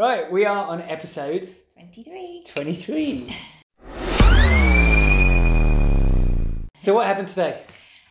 Right, we are on episode 23. 23. so, what happened today?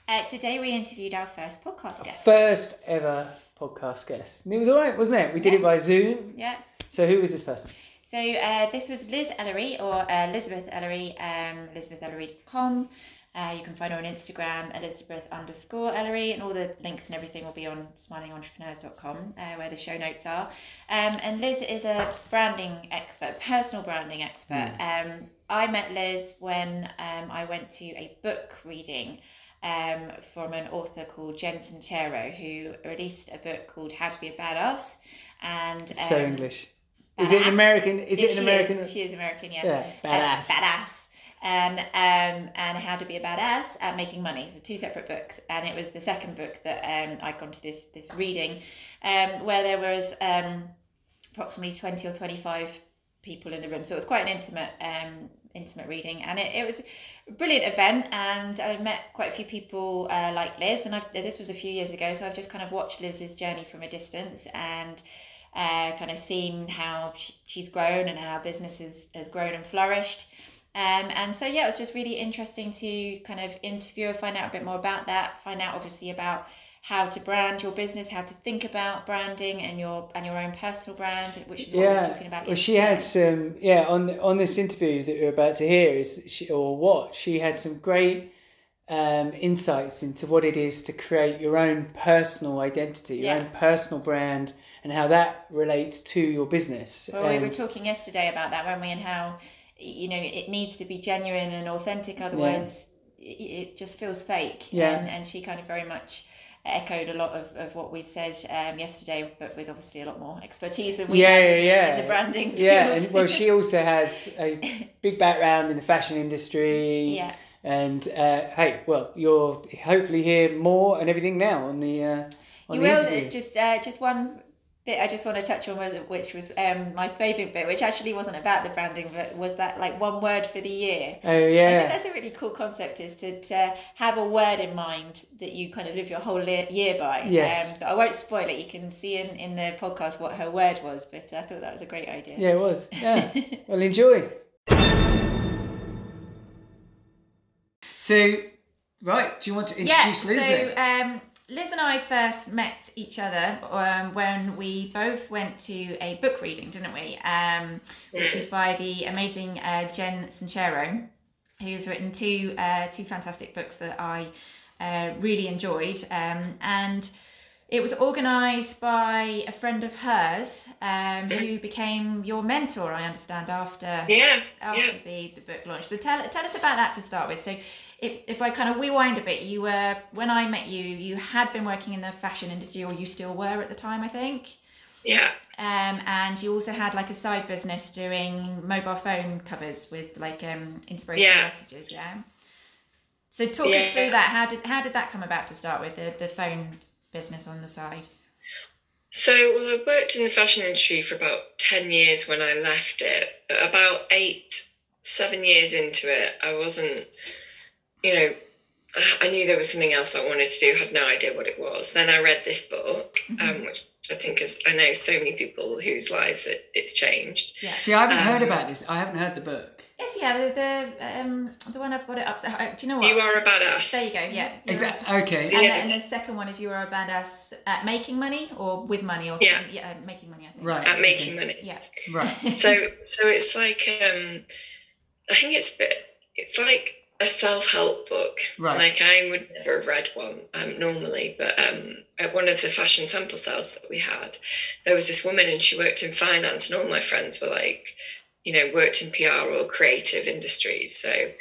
Uh, today we interviewed our first podcast guest. First ever podcast guest. And it was all right, wasn't it? We did it by Zoom. Yeah. So, who was this person? So uh, this was Liz Ellery or uh, Elizabeth Ellery, um, elizabethellery.com. Uh, you can find her on Instagram, Elizabeth underscore Ellery, and all the links and everything will be on smilingentrepreneurs.com, uh, where the show notes are. Um, and Liz is a branding expert, personal branding expert. Um, I met Liz when um, I went to a book reading um, from an author called Jen Sincero, who released a book called How to Be a Badass. And so um, English. Is it an. American? Is it she an American? Is, she is American, yeah. Yeah, Uh, badass. badass. And um, and how to be a badass at making money. So two separate books, and it was the second book that um, I'd gone to this this reading, um, where there was um, approximately twenty or twenty five people in the room. So it was quite an intimate um, intimate reading, and it, it was a brilliant event. And I met quite a few people uh, like Liz, and I've, this was a few years ago, so I've just kind of watched Liz's journey from a distance and uh, kind of seen how she, she's grown and how business is, has grown and flourished. Um, and so, yeah, it was just really interesting to kind of interview her, find out a bit more about that, find out obviously about how to brand your business, how to think about branding and your and your own personal brand, which is what we were Yeah. talking about. Well, she had some. Yeah, on on this interview that you're about to hear is she or what she had some great um, insights into what it is to create your own personal identity, your Yeah. own personal brand, and how that relates to your business. Well, we were talking yesterday about that, weren't we? And how you know it needs to be genuine and authentic, otherwise it, it just feels fake. Yeah. And, and she kind of very much echoed a lot of, of what we'd said um, yesterday, but with obviously a lot more expertise than we yeah, have yeah, in, yeah. in the branding. Yeah, and well, she also has a big background in the fashion industry. yeah. And uh, hey, well, you'll hopefully hear more and everything now on the uh, on You the will interview. just uh, just one bit I just want to touch on was which was um, my favourite bit, which actually wasn't about the branding, but was that like one word for the year. oh yeah, I think that's a really cool concept is to, to have a word in mind that you kind of live your whole year by. Yes. Um, but I won't spoil it. You can see in, in the podcast what her word was, but I thought that was a great idea. yeah, it was. Yeah, well, enjoy. So, right, do you want to Yeah, introduce Liz? so um, Liz and I first met each other um, when we both went to a book reading, didn't we? Um, which was by the amazing uh, Jen Sincero, who's written two uh, two fantastic books that I uh, really enjoyed. Um, and it was organised by a friend of hers um, who became your mentor, I understand, after Yeah, after yeah. the, the book launch. So tell tell us about that to start with. So if, if I kind of rewind a bit, you were when I met you, you had been working in the fashion industry, or you still were at the time, I think. Yeah. Um, and you also had like a side business doing mobile phone covers with like um inspirational Yeah. messages, yeah. So talk us through that. How did how did that come about to start with the, the phone business on the side? So, well, I worked in the fashion industry for about 10 years when I left it. About eight, seven years into it, I wasn't, you know, I- I knew there was something else I wanted to do, had no idea what it was. Then I read this book, um, which I think is, I know so many people whose lives it, it's changed. Yeah. See, I haven't heard um, about this. I haven't heard the book. Yes, yeah, the, the um the one I've got it up. To, uh, do you know what? You are a badass. There you go. Yeah. Is that okay? And, Yeah. the, and the second one is you are a badass at making money or with money or Yeah. something. yeah, uh, making money. I think. Right. At making okay. money. Yeah. Right. so so it's like um i think it's a bit it's like a self-help book Right. like i would never have read one um, normally but um at one of the fashion sample sales that we had there was this woman and she worked in finance and all my friends were like you know worked in pr or creative industries so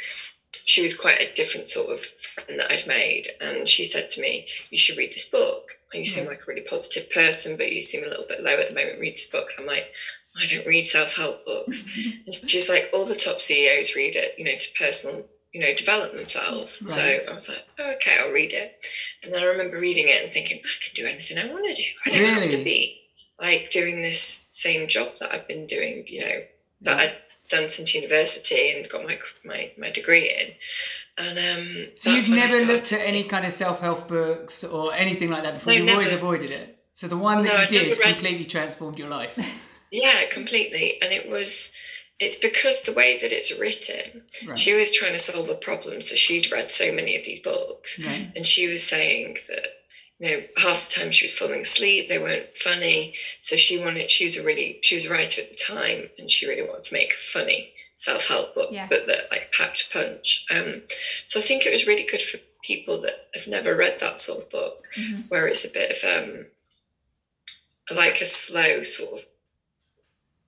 she was quite a different sort of friend that I'd made. And she said to me, You should read this book. And you seem like a really positive person, but you seem a little bit low at the moment. Read this book. And I'm like, I don't read self help books. and she's like, All the top CEOs read it, you know, to personal, you know, develop themselves. So I was like, oh, Okay, I'll read it. And then I remember reading it and thinking, I can do anything I want to do. I don't have to be like doing this same job that I've been doing, you know, that I'd done since university and got my my, my degree in. And um, So you've never looked at any kind of self-help books or anything like that before. No, you've always avoided it. So the one that No, you never did read- completely transformed your life. Yeah, completely. And it was, it's because the way that it's written, Right. she was trying to solve a problem. So she'd read so many of these books, Right. and she was saying that, you know, half the time she was falling asleep, they weren't funny. So she wanted, she was a really, she was a writer at the time, and she really wanted to make a funny self help book, Yes. but that like packed punch. Um, so I think it was really good for people that have never read that sort of book, Mhm. where it's a bit of um, like a slow sort of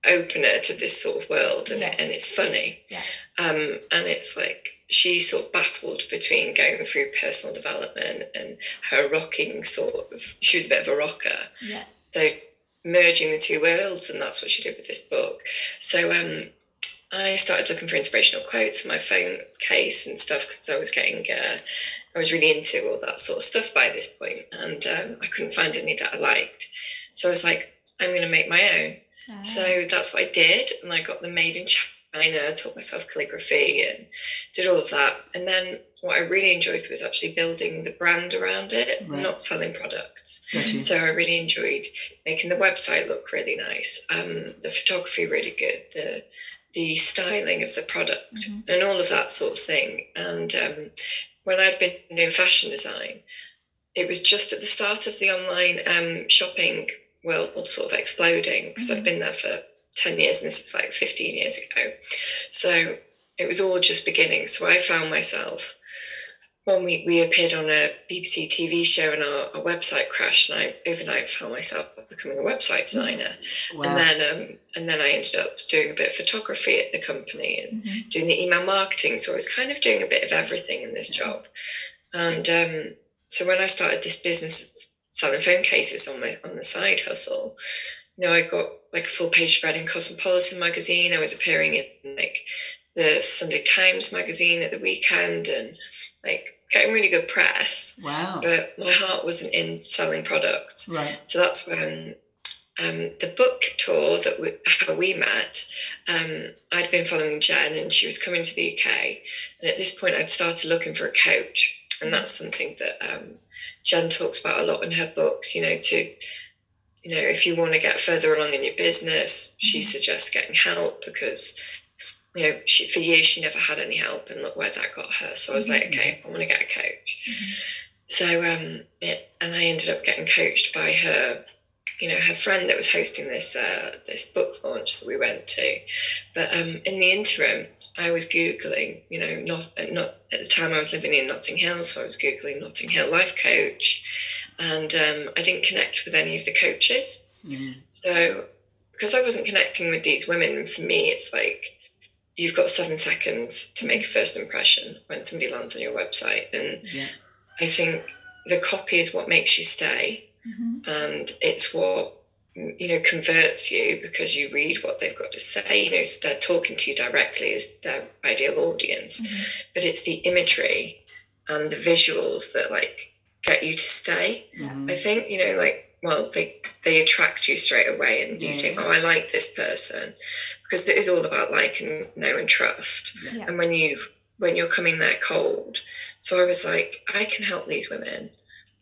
opener to this sort of world and, Yes. and it's funny Yeah. um, and it's like she sort of battled between going through personal development and her rocking sort of she was a bit of a rocker Yeah. so merging the two worlds and that's what she did with this book so um i started looking for inspirational quotes for my phone case and stuff because i was getting uh, i was really into all that sort of stuff by this point and um, i couldn't find any that i liked so i was like i'm going to make my own Ah. so that's what I did, and I got them made in China. Taught myself calligraphy and did all of that. And then what I really enjoyed was actually building the brand around it, Right. not selling products. So I really enjoyed making the website look really nice, um, the photography really good, the the styling of the product, Mhm. and all of that sort of thing. And um, when I'd been doing fashion design, it was just at the start of the online um, shopping world sort of exploding because Mhm. I'd been there for 10 years and this is like 15 years ago. So it was all just beginning. So I found myself one week we appeared on a BBC TV show and our, our website crashed and I overnight found myself becoming a website designer. Wow. And then um, and then I ended up doing a bit of photography at the company and Mhm. doing the email marketing. So I was kind of doing a bit of everything in this job. And um, so when I started this business selling phone cases on my on the side hustle, you know, I got like a full page spread in Cosmopolitan magazine. I was appearing in like the Sunday Times magazine at the weekend and like getting really good press. wow. But my heart wasn't in selling products. right. So that's when um, the book tour that we, how we met. Um, I'd been following Jen, and she was coming to the UK. And at this point, I'd started looking for a coach, and that's something that um, Jen talks about a lot in her books. You know, to you know, if you want to get further along in your business, she Mhm. suggests getting help because. You know, she, for years she never had any help, and look where that got her. So I was like, Mhm. okay, I want to get a coach. Mhm. So um, it, and I ended up getting coached by her, you know, her friend that was hosting this uh, this book launch that we went to. But um, in the interim, I was googling, you know, not not at the time I was living in Notting Hill, so I was googling Notting Hill life coach, and um, I didn't connect with any of the coaches. Mhm. So because I wasn't connecting with these women, for me, it's like you've got seven seconds to make a first impression when somebody lands on your website, and Yeah. I think the copy is what makes you stay, Mhm. and it's what you know converts you because you read what they've got to say. You know, so they're talking to you directly as their ideal audience, Mhm. but it's the imagery and the visuals that like get you to stay. Mhm. I think you know, like well, they they attract you straight away, and you Yeah. think, oh, I like this person, because it is all about like and know and trust. Yeah. And when you've when you're coming there cold, so I was like, I can help these women.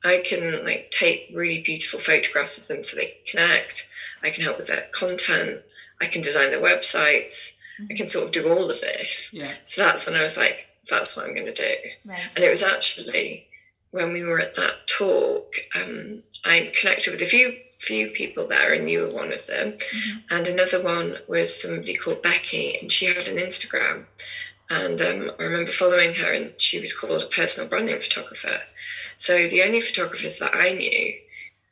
I can like take really beautiful photographs of them so they can connect. I can help with their content. I can design their websites. I can sort of do all of this. Yeah. So that's when I was like, that's what I'm going to do. Right. And it was actually when we were at that talk, um, I connected with a few few people there, and you were one of them. Mhm. And another one was somebody called Becky, and she had an Instagram. And um, I remember following her, and she was called a personal branding photographer. So the only photographers that I knew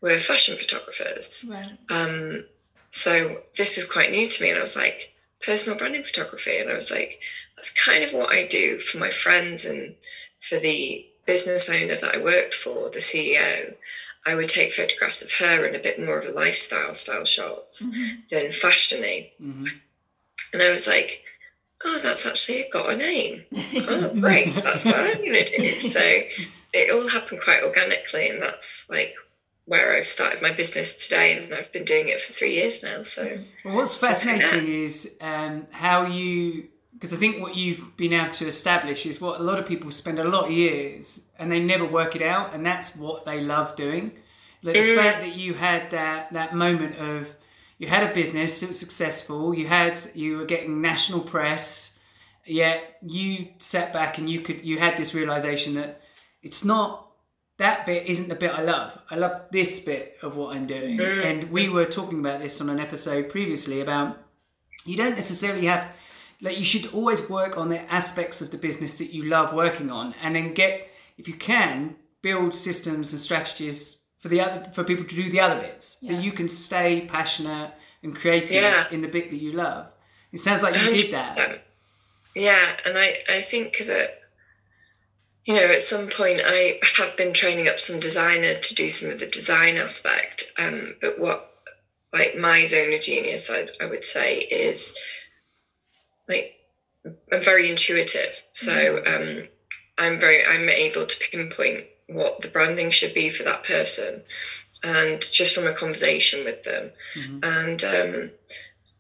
were fashion photographers. Right. Um, so this was quite new to me, and I was like, personal branding photography, and I was like, that's kind of what I do for my friends and for the business owner that I worked for, the CEO. I would take photographs of her and a bit more of a lifestyle style shots Mhm. than fashiony. Mhm. And I was like, oh, that's actually got a name. Oh, great, that's what I'm going to do. So it all happened quite organically, and that's like where I've started my business today, and I've been doing it for three years now. So Well, what's fascinating is um, how you, because I think what you've been able to establish is what a lot of people spend a lot of years and they never work it out, and that's what they love doing. Like the Mm. fact that you had that that moment of, you had a business, it was successful, you had you were getting national press, yet you sat back and you could you had this realization that it's not that bit isn't the bit I love. I love this bit of what I'm doing. Mm. And we were talking about this on an episode previously about you don't necessarily have like you should always work on the aspects of the business that you love working on and then get if you can build systems and strategies for the other for people to do the other bits so Yeah. you can stay passionate and creative Yeah. in the bit that you love. It sounds like you did that. Yeah, and I, I think that, you know, at some point I have been training up some designers to do some of the design aspect. Um, but what, like, my zone of genius, I, I would say, is like, I'm very intuitive. So um, I'm very, I'm able to pinpoint what the branding should be for that person. And just from a conversation with them. Mhm. And um,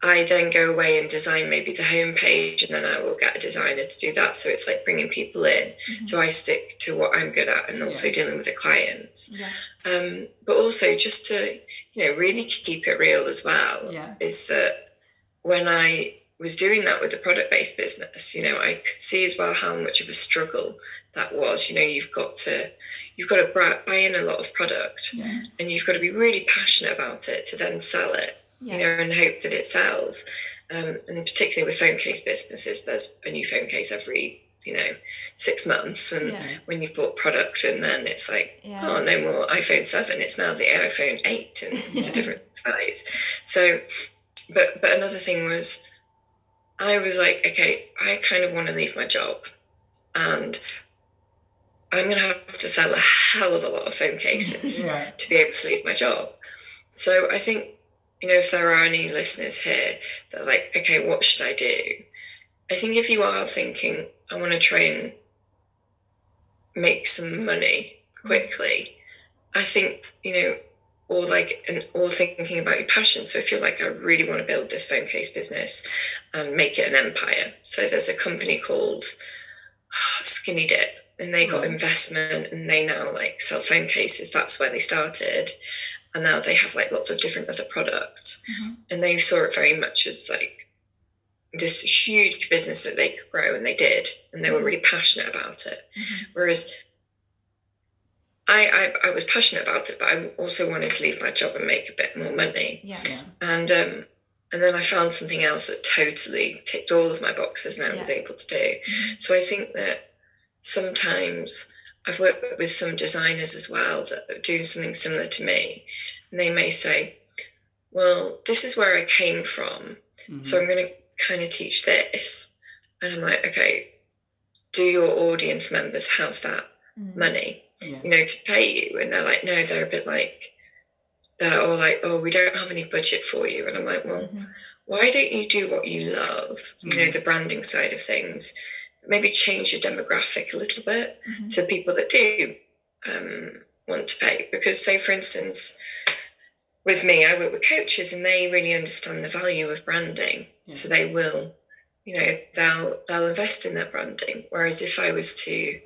I then go away and design maybe the homepage, and then I will get a designer to do that. So it's like bringing people in. So I stick to what I'm good at, and also Yeah. dealing with the clients. Yeah. Um, but also just to you know really keep it real as well Yeah. is that when I was doing that with the product based business, you know, I could see as well how much of a struggle that was. You know, you've got to you've got to buy in a lot of product, Yeah. and you've got to be really passionate about it to then sell it Yeah. you know, and hope that it sells. Um, and particularly with phone case businesses, there's a new phone case every, you know, six months. And Yeah. when you've bought product and then it's like, Yeah. oh, no more iPhone 7, it's now the iPhone 8 and it's a different size. So, but, but another thing was, I was like, okay, I kind of want to leave my job and I'm going to have to sell a hell of a lot of phone cases Yeah. to be able to leave my job. So I think, you know, if there are any listeners here that are like, okay, what should I do? I think if you are thinking, I want to try and make some money mm. quickly, I think, you know, or like, and or thinking about your passion. So if you're like, I really want to build this phone case business and make it an empire. So there's a company called Skinny Dip and they got investment and they now like sell phone cases. That's where they started. And now they have like lots of different other products. Mhm. And they saw it very much as like this huge business that they could grow and they did. And they were really passionate about it. Mhm. Whereas I, I I was passionate about it, but I also wanted to leave my job and make a bit more money. Yeah. Yeah. And um and then I found something else that totally ticked all of my boxes and I was able to do. Mhm. So I think that sometimes I've worked with some designers as well that are doing something similar to me. And they may say, Well, this is where I came from. Mhm. So I'm going to kind of teach this. And I'm like, Okay, do your audience members have that Mhm. money, yeah. you know, to pay you? And they're like, No, they're a bit like, they're all like, Oh, we don't have any budget for you. And I'm like, Well, Mhm. why don't you do what you love you know Mhm. the branding side of things maybe change your demographic a little bit Mhm. to people that do um, want to pay because say for instance with me i work with coaches and they really understand the value of branding Yeah. so they will you know they'll they'll invest in their branding whereas if i was to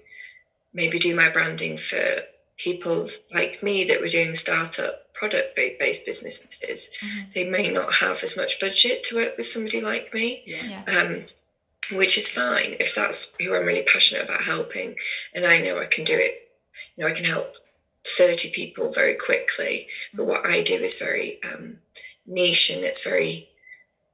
maybe do my branding for people like me that were doing startup product based businesses Mhm. they may not have as much budget to work with somebody like me, Yeah. Yeah. um, which is fine if that's who I'm really passionate about helping. And I know I can do it, you know, I can help 30 people very quickly. But what I do is very um, niche and it's very,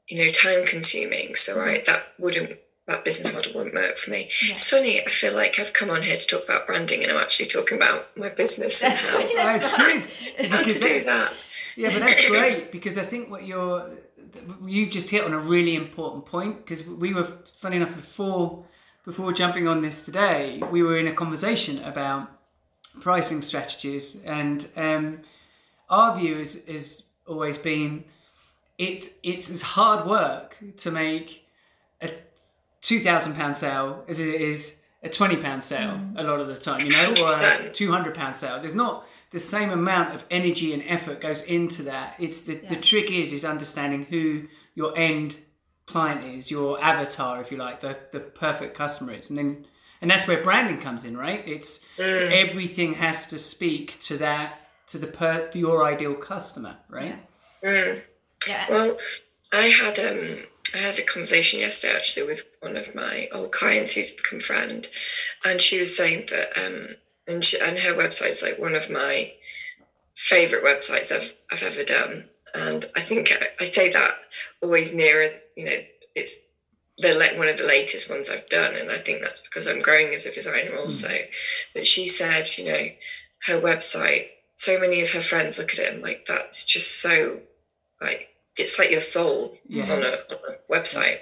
you know, time consuming. So I, that wouldn't, that business model wouldn't work for me. Yeah. It's funny, I feel like I've come on here to talk about branding and I'm actually talking about my business and That's how, great. Oh, it's fine. good. how to do that- that. Yeah, but that's great because I think what you're you've just hit on a really important point because we were funny enough before before jumping on this today we were in a conversation about pricing strategies and um, our view has, has always been it it's as hard work to make a two thousand pound sale as it is a twenty pound sale a lot of the time, you know, or a two hundred pound sale. There's not the same amount of energy and effort goes into that. It's the the trick is is understanding who your end client is, your avatar, if you like, the the perfect customer is, and then and that's where branding comes in, right? It's everything has to speak to that to the per your ideal customer, right? Mm. Yeah. Well, I had um I had a conversation yesterday actually with one of my old clients who's become friend, and she was saying that um and she, and her website's like one of my favorite websites I've I've ever done, and I think I, I say that always nearer you know it's the like one of the latest ones I've done, and I think that's because I'm growing as a designer also. Mm. But she said, you know, her website. So many of her friends look at it and like that's just so like it's like your soul yes. on, a, on, a, website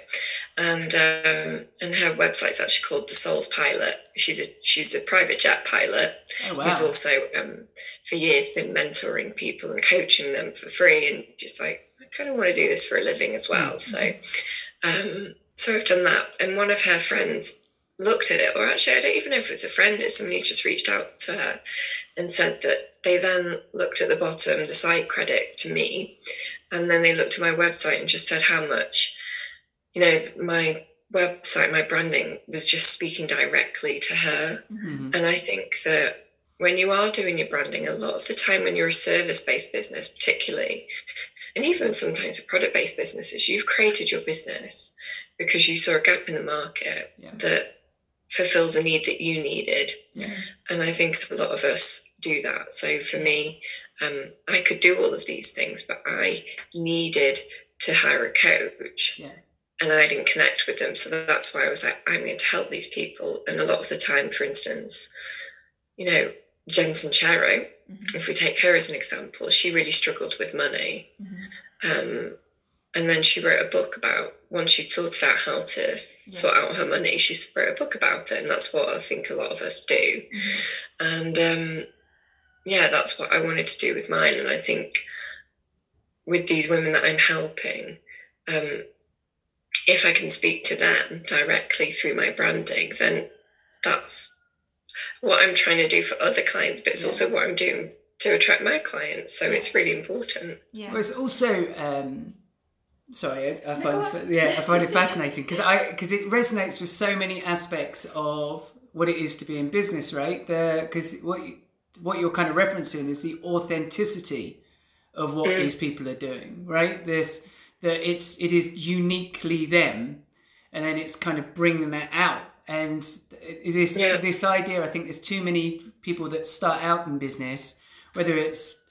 and um, and her website's actually called the souls pilot she's a she's a private jet pilot oh, wow. who's also um, for years been mentoring people and coaching them for free and just like i kind of want to do this for a living as well mm-hmm. so um, so i've done that and one of her friends looked at it or actually i don't even know if it was a friend it's somebody just reached out to her and said that they then looked at the bottom the site credit to me and then they looked at my website and just said how much you know my website my branding was just speaking directly to her mm-hmm. and i think that when you are doing your branding a lot of the time when you're a service based business particularly and even sometimes for product based businesses you've created your business because you saw a gap in the market yeah. that fulfills a need that you needed yeah. and i think a lot of us do that so for me um, I could do all of these things, but I needed to hire a coach. Yeah. And I didn't connect with them. So that's why I was like, I'm going to help these people. And a lot of the time, for instance, you know, Jen Sincero, mm-hmm. if we take her as an example, she really struggled with money. Mm-hmm. Um, and then she wrote a book about once she sorted out how to yeah. sort out her money, she wrote a book about it. And that's what I think a lot of us do. Mm-hmm. And um, yeah, that's what I wanted to do with mine. And I think with these women that I'm helping, um, if I can speak to them directly through my branding, then that's what I'm trying to do for other clients, but it's yeah. also what I'm doing to attract my clients. So yeah. it's really important. Yeah. Well, it's also, um, sorry, I, I find no. yeah, I find it fascinating because I because it resonates with so many aspects of what it is to be in business, right? Because what you, what you're kind of referencing is the authenticity of what mm. these people are doing, right? This that it's it is uniquely them, and then it's kind of bringing that out. And this yeah. this idea, I think, there's too many people that start out in business, whether it's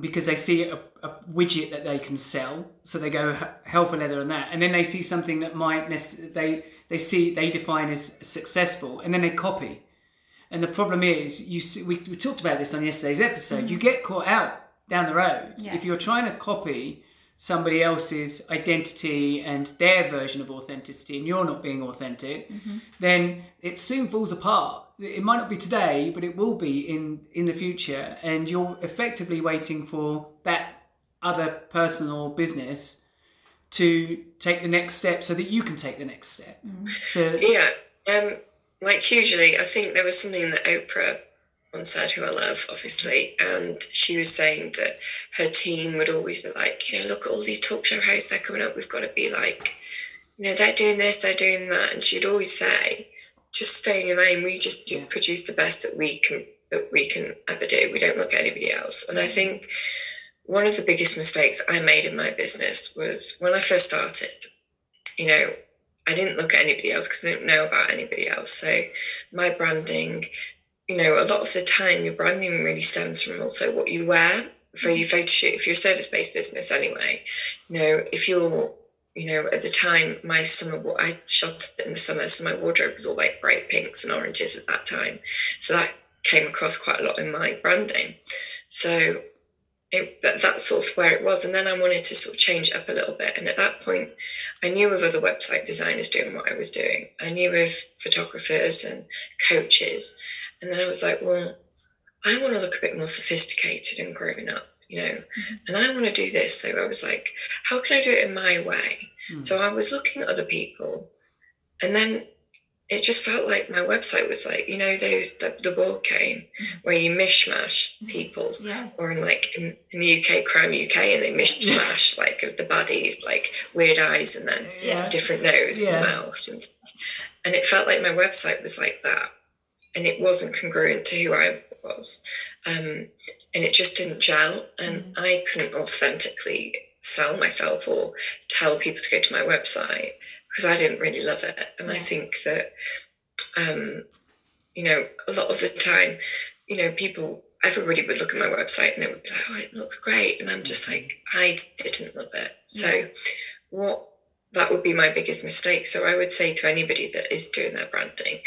because they see a, a widget that they can sell, so they go hell for leather on that, and then they see something that might they they see they define as successful, and then they copy and the problem is, you see, we, we talked about this on yesterday's episode. Mm-hmm. You get caught out down the road yeah. if you're trying to copy somebody else's identity and their version of authenticity, and you're not being authentic. Mm-hmm. Then it soon falls apart. It might not be today, but it will be in in the future, and you're effectively waiting for that other person or business to take the next step so that you can take the next step. Mm-hmm. So yeah. Um, like hugely. I think there was something that Oprah once said, who I love, obviously, and she was saying that her team would always be like, you know, look at all these talk show hosts they're coming up. We've got to be like, you know, they're doing this, they're doing that, and she'd always say, just stay in your lane. We just do produce the best that we can that we can ever do. We don't look at anybody else. And I think one of the biggest mistakes I made in my business was when I first started. You know, I didn't look at anybody else because I didn't know about anybody else. So my branding, you know, a lot of the time your branding really stems from also what you wear for mm-hmm. your photo shoot. If you're a service-based business anyway, you know, if you're you know, at the time, my summer, I shot in the summer, so my wardrobe was all like bright pinks and oranges at that time. So that came across quite a lot in my branding. So it, that's, that's sort of where it was. And then I wanted to sort of change up a little bit. And at that point, I knew of other website designers doing what I was doing. I knew of photographers and coaches. And then I was like, well, I want to look a bit more sophisticated and grown up, you know, mm-hmm. and I want to do this. So I was like, how can I do it in my way? Mm-hmm. So I was looking at other people. And then it just felt like my website was like you know those the, the board game mm-hmm. where you mishmash mm-hmm. people yes. or in like in, in the uk crime uk and they mishmash like of the bodies like weird eyes and then yeah. different nose yeah. and mouth and and it felt like my website was like that and it wasn't congruent to who i was um, and it just didn't gel and mm-hmm. i couldn't authentically sell myself or tell people to go to my website because I didn't really love it. And I think that, um, you know, a lot of the time, you know, people, everybody would look at my website and they would be like, oh, it looks great. And I'm just like, I didn't love it. So, what that would be my biggest mistake. So, I would say to anybody that is doing their branding,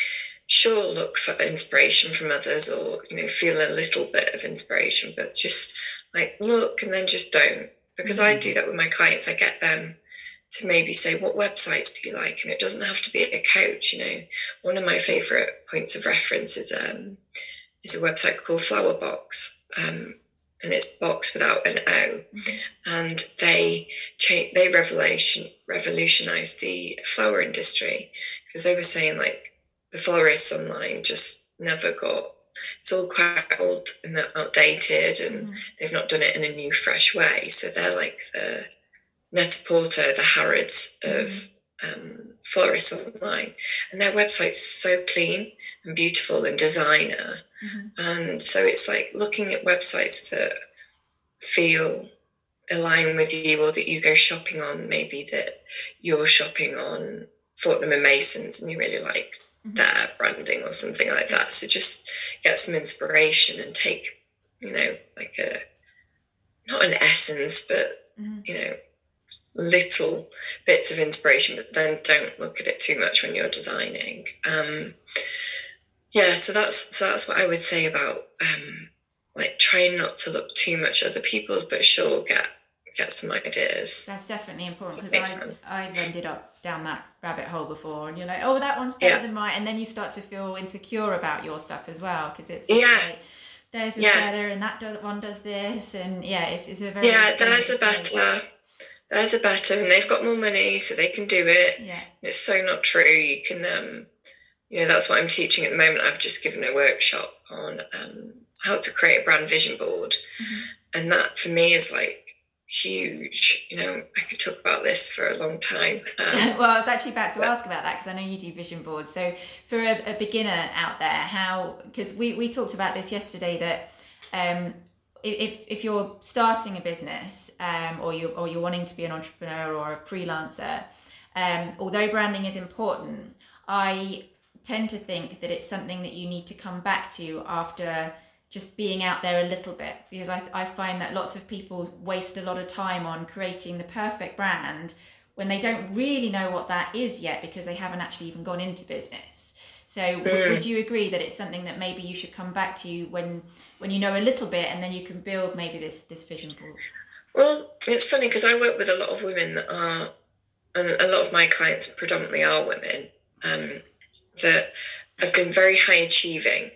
sure, look for inspiration from others or, you know, feel a little bit of inspiration, but just like look and then just don't. Because mm-hmm. I do that with my clients, I get them to maybe say, what websites do you like? And it doesn't have to be a coach, you know. One of my favorite points of reference is um, is a website called Flowerbx. Um, and it's box without an O, mm-hmm. and they cha- they revolution revolutionized the flower industry because they were saying like the florists online just never got it's all quite old and outdated and mm-hmm. they've not done it in a new fresh way so they're like the Net-a-Porter, the Harrods of mm-hmm. um, florists online, and their website's so clean and beautiful and designer. Mm-hmm. And so it's like looking at websites that feel align with you or that you go shopping on, maybe that you're shopping on Fortnum and Masons and you really like mm-hmm. their branding or something like that. So just get some inspiration and take, you know, like a not an essence, but mm-hmm. you know, little bits of inspiration, but then don't look at it too much when you're designing. Um, yeah, so that's so that's what I would say about um, like trying not to look too much at other people's, but sure get get some ideas. That's definitely important because I've, I've ended up down that rabbit hole before, and you're like, oh, that one's better yeah. than mine, and then you start to feel insecure about your stuff as well because it's yeah. Like, theirs is yeah. better, and that does, one does this, and yeah, it's, it's a very yeah, there's a better theirs are better and they've got more money so they can do it. Yeah. It's so not true. You can um you know that's what i'm teaching at the moment. I've just given a workshop on um how to create a brand vision board. Mm-hmm. and that for me is like huge. You know i could talk about this for a long time. Um, well i was actually about to but, ask about that because i know you do vision boards. So for a, a beginner out there how because we, we talked about this yesterday that um, if, if you're starting a business um, or you or you're wanting to be an entrepreneur or a freelancer, um, although branding is important, I tend to think that it's something that you need to come back to after just being out there a little bit because I, I find that lots of people waste a lot of time on creating the perfect brand when they don't really know what that is yet because they haven't actually even gone into business. So w- would you agree that it's something that maybe you should come back to you when when you know a little bit, and then you can build maybe this this vision board? Well, it's funny because I work with a lot of women that are, and a lot of my clients predominantly are women um, that have been very high achieving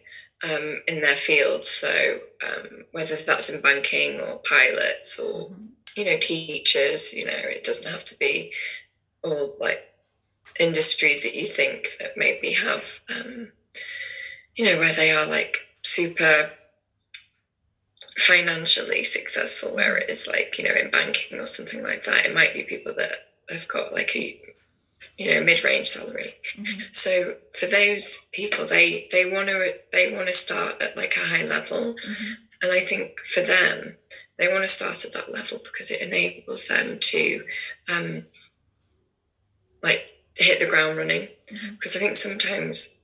um, in their fields. So um, whether that's in banking or pilots or mm-hmm. you know teachers, you know, it doesn't have to be all like industries that you think that maybe have, um, you know, where they are like super financially successful, where it is like, you know, in banking or something like that. It might be people that have got like a, you know, mid-range salary. Mm-hmm. So for those people, they they want to they want to start at like a high level, mm-hmm. and I think for them, they want to start at that level because it enables them to, um, like hit the ground running mm-hmm. because I think sometimes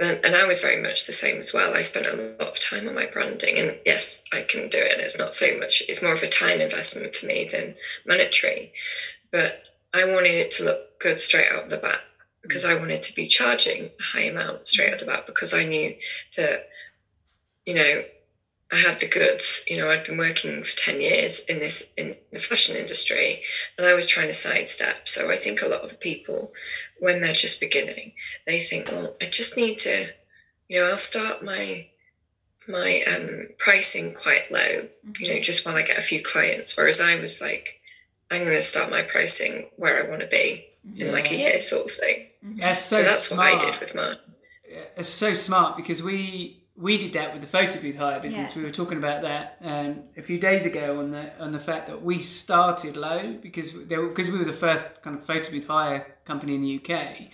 and, and I was very much the same as well. I spent a lot of time on my branding, and yes, I can do it. And it's not so much; it's more of a time investment for me than monetary. But I wanted it to look good straight out of the bat because I wanted to be charging a high amount straight out of the bat because I knew that, you know, I had the goods. You know, I'd been working for 10 years in this in the fashion industry and I was trying to sidestep. So I think a lot of people, when they're just beginning, they think, well, I just need to, you know, I'll start my my um pricing quite low, mm-hmm. you know, just while I get a few clients. Whereas I was like, I'm gonna start my pricing where I want to be in like a year sort of thing. Mm-hmm. That's so, so that's smart. what I did with mine. It's so smart because we we did that with the photo booth hire business. Yeah. We were talking about that um, a few days ago on the on the fact that we started low because there because we were the first kind of photo booth hire company in the UK.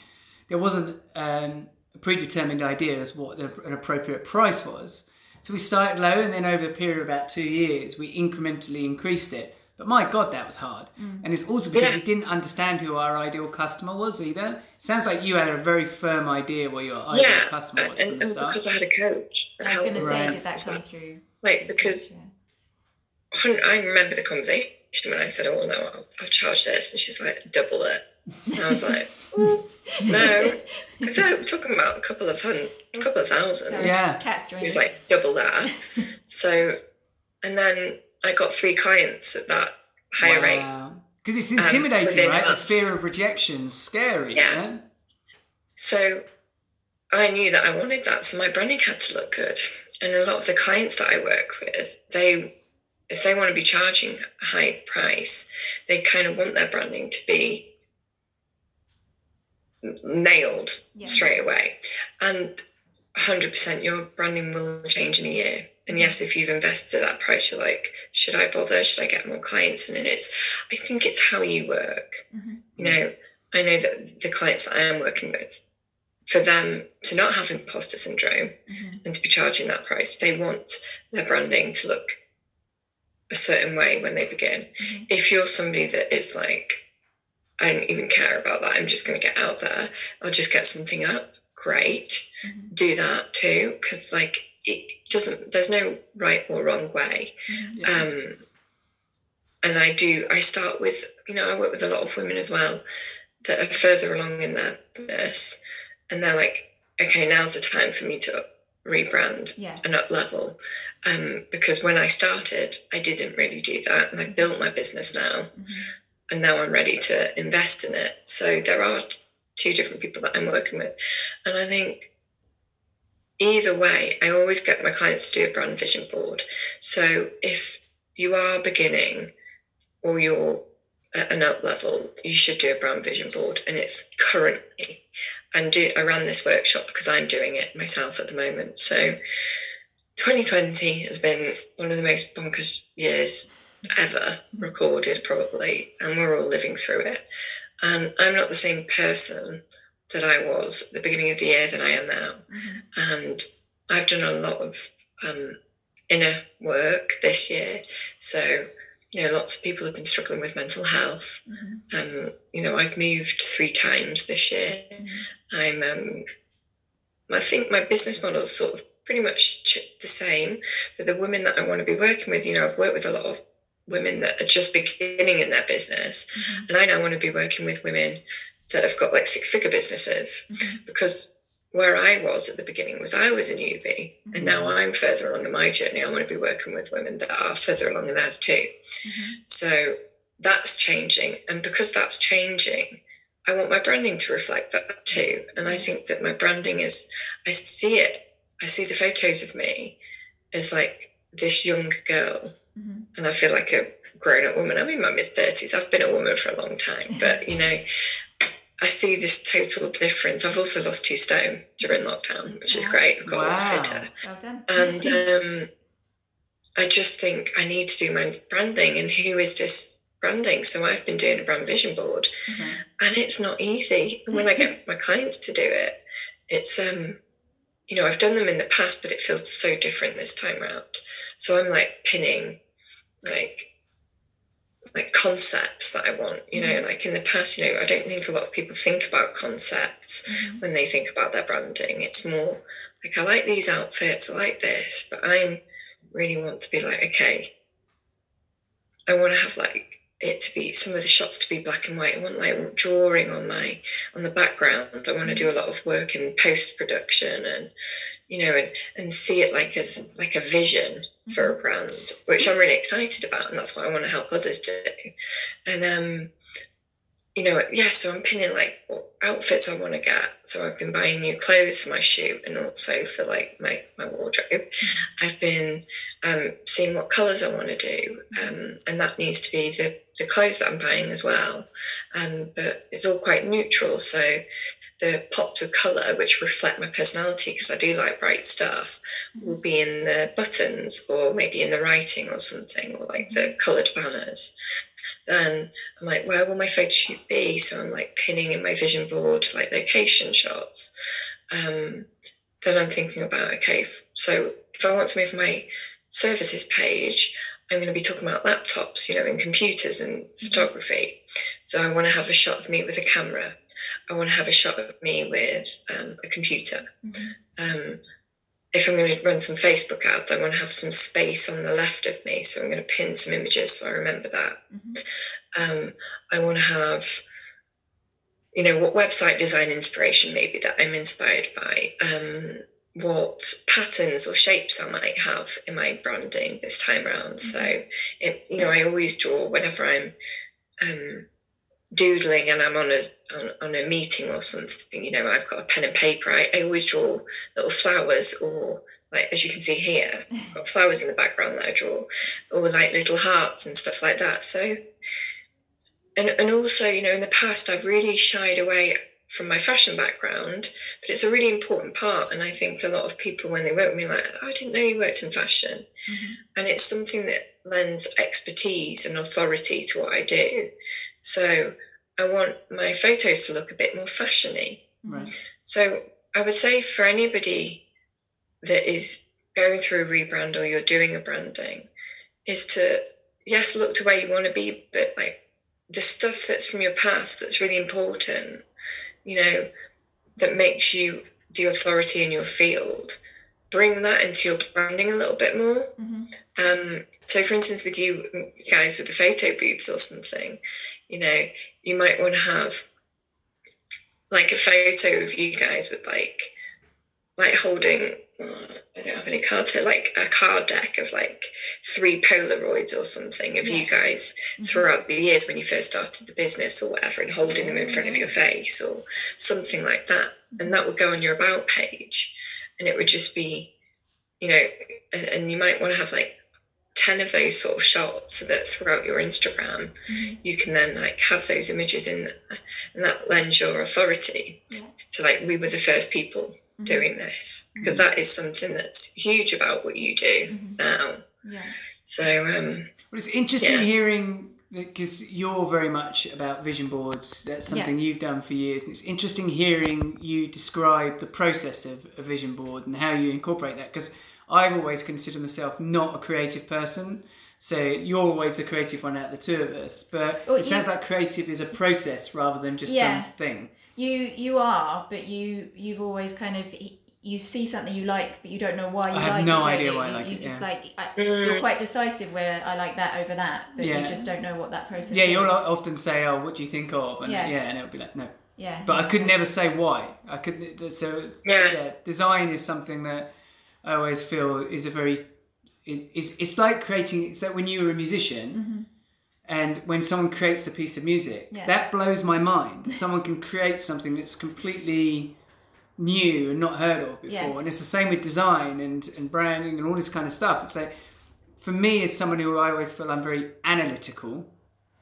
There wasn't um, a predetermined idea as what the, an appropriate price was. So we started low, and then over a period of about two years, we incrementally increased it. But my God, that was hard. And it's also because we didn't understand who our ideal customer was either. Sounds like you had a very firm idea what your ideal yeah, customer was and, and because I had a coach. I was going to say, Right. did that come well. through? Like because hun- I remember the conversation when I said, "Oh no, I'll, I'll charge this," and she's like, "Double it." And I was like, "Mm, "No," because we're talking about a couple of hundred, a couple of thousand. Yeah. Cat's It joining. was like double that. so, and then I got three clients at that higher rate. Because it's Um, intimidating, within right? The fear of rejection's scary. Yeah. Yeah. So I knew that I wanted that. So my branding had to look good. And a lot of the clients that I work with, they if they want to be charging a high price, they kind of want their branding to be nailed Yeah. straight away. And 100% your branding will change in a year. And yes, if you've invested at that price, you're like, should I bother? Should I get more clients? And it's, I think it's how you work. Mhm. You know, I know that the clients that I am working with, for them to not have imposter syndrome Mhm. and to be charging that price, they want their branding to look a certain way when they begin. Mhm. If you're somebody that is like, I don't even care about that, I'm just going to get out there, I'll just get something up, great. Mhm. Do that too, because like it doesn't, there's no right or wrong way. Mhm. Yeah. Um, and I do, I start with, you know, I work with a lot of women as well that are further along in their business. And they're like, okay, now's the time for me to rebrand Yeah. and up level. Um, because when I started, I didn't really do that. And I've built my business now. Mhm. And now I'm ready to invest in it. So there are t- two different people that I'm working with. And I think either way, I always get my clients to do a brand vision board. So if you are beginning or you're at an up level, you should do a brand vision board. And it's currently, I'm do I ran this workshop because I'm doing it myself at the moment. So 2020 has been one of the most bonkers years ever recorded, probably, and we're all living through it. And I'm not the same person that I was at the beginning of the year than I am now Mhm. and I've done a lot of um, inner work this year. So, you know, lots of people have been struggling with mental health. Mhm. Um, you know, I've moved three times this year. Mhm. I'm, um, I think my business model is sort of pretty much ch- the same. But the women that I want to be working with, you know, I've worked with a lot of women that are just beginning in their business. Mhm. And I now want to be working with women that have got like six figure businesses Mhm. because where I was at the beginning was I was a newbie, and now I'm further along in my journey. I want to be working with women that are further along in theirs too. Mhm. So that's changing, and because that's changing, I want my branding to reflect that too. And I think that my branding is, I see it, I see the photos of me as like this young girl, Mhm. and I feel like a grown up woman. I'm in my mid 30s, I've been a woman for a long time, but you know, I see this total difference. I've also lost two stone during lockdown, which is Wow. great. I've got a lot fitter. Well. And um, I just think I need to do my branding and who is this branding? So I've been doing a brand vision board Mhm. and it's not easy. And when I get my clients to do it, it's um, you know, I've done them in the past, but it feels so different this time around. So I'm like pinning like like concepts that I want, you know, like in the past, you know, I don't think a lot of people think about concepts Mhm. when they think about their branding. It's more like I like these outfits, I like this, but I really want to be like, okay, I want to have like it to be some of the shots to be black and white. I want like drawing on my on the background. I want to do a lot of work in post production and you know and and see it like as like a vision for a brand, which I'm really excited about, and that's what I want to help others do. And um, you know, yeah, so I'm pinning like what outfits I want to get. So I've been buying new clothes for my shoot and also for like my, my wardrobe. I've been um, seeing what colours I want to do. Um, and that needs to be the, the clothes that I'm buying as well. Um, but it's all quite neutral. So the pops of colour, which reflect my personality, because I do like bright stuff, will be in the buttons or maybe in the writing or something, or like the coloured banners then I'm like, where will my photo shoot be? So I'm like pinning in my vision board like location shots. Um, then I'm thinking about, okay, so if I want to move my services page, I'm going to be talking about laptops, you know, and computers and mm-hmm. photography. So I want to have a shot of me with a camera. I want to have a shot of me with um, a computer. Mm-hmm. Um, if I'm going to run some Facebook ads, I want to have some space on the left of me. So I'm going to pin some images so I remember that. Mm-hmm. Um, I want to have, you know, what website design inspiration maybe that I'm inspired by. Um, what patterns or shapes I might have in my branding this time around. Mm-hmm. So, it, you know, I always draw whenever I'm um, doodling and I'm on a on, on, a meeting or something. You know, I've got a pen and paper. I, I always draw little flowers or like as you can see here, I've got flowers in the background that I draw, or like little hearts and stuff like that. So, and and also, you know, in the past, I've really shied away from my fashion background, but it's a really important part. And I think a lot of people, when they work with me, like, oh, I didn't know you worked in fashion. Mm-hmm. And it's something that lends expertise and authority to what I do. So I want my photos to look a bit more fashiony. Right. So I would say for anybody that is going through a rebrand or you're doing a branding, is to yes, look to where you want to be, but like the stuff that's from your past that's really important you know, that makes you the authority in your field, bring that into your branding a little bit more. Mm-hmm. Um, so, for instance, with you guys with the photo booths or something, you know, you might want to have like a photo of you guys with like, like holding uh, I don't have any cards here, like a card deck of like three Polaroids or something of yeah. you guys mm-hmm. throughout the years when you first started the business or whatever, and holding them in front of your face or something like that. And that would go on your about page. And it would just be, you know, and, and you might want to have like 10 of those sort of shots so that throughout your Instagram, mm-hmm. you can then like have those images in there, and that lends your authority. Yeah. So, like, we were the first people mm-hmm. doing this because mm-hmm. is something that's huge about what you do mm-hmm. now. Yeah. So, um, well, it's interesting yeah. hearing because you're very much about vision boards. That's something yeah. you've done for years, and it's interesting hearing you describe the process of a vision board and how you incorporate that. Because I've always considered myself not a creative person. So you're always the creative one out of the two of us, but well, it sounds like creative is a process rather than just yeah. something you you are, but you you've always kind of you see something you like, but you don't know why you I have like no it. idea why I like you, it. You just yeah. like I, you're quite decisive where I like that over that, but yeah. you just don't know what that process. Yeah, is. you'll often say, "Oh, what do you think of?" And yeah, yeah and it'll be like, "No." Yeah. But I could never say why. I could so yeah. yeah. Design is something that I always feel is a very it, it's it's like creating. So when you were a musician. Mm-hmm and when someone creates a piece of music, yeah. that blows my mind. someone can create something that's completely new and not heard of before. Yes. And it's the same with design and, and branding and all this kind of stuff. It's like, for me, as someone who I always feel I'm very analytical,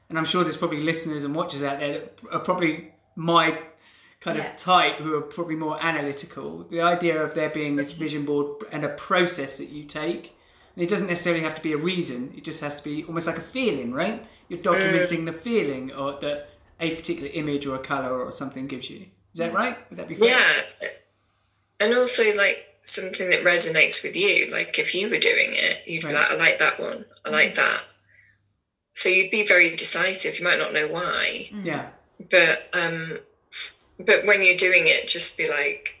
and I'm sure there's probably listeners and watchers out there that are probably my kind yeah. of type who are probably more analytical. The idea of there being this vision board and a process that you take, and it doesn't necessarily have to be a reason, it just has to be almost like a feeling, right? You're documenting the feeling or that a particular image or a color or something gives you. Is that right? Would that be fair? Yeah. And also like something that resonates with you. Like if you were doing it, you'd right. be like, I like that one. I like mm-hmm. that. So you'd be very decisive. You might not know why. Mm. Yeah. But um but when you're doing it, just be like,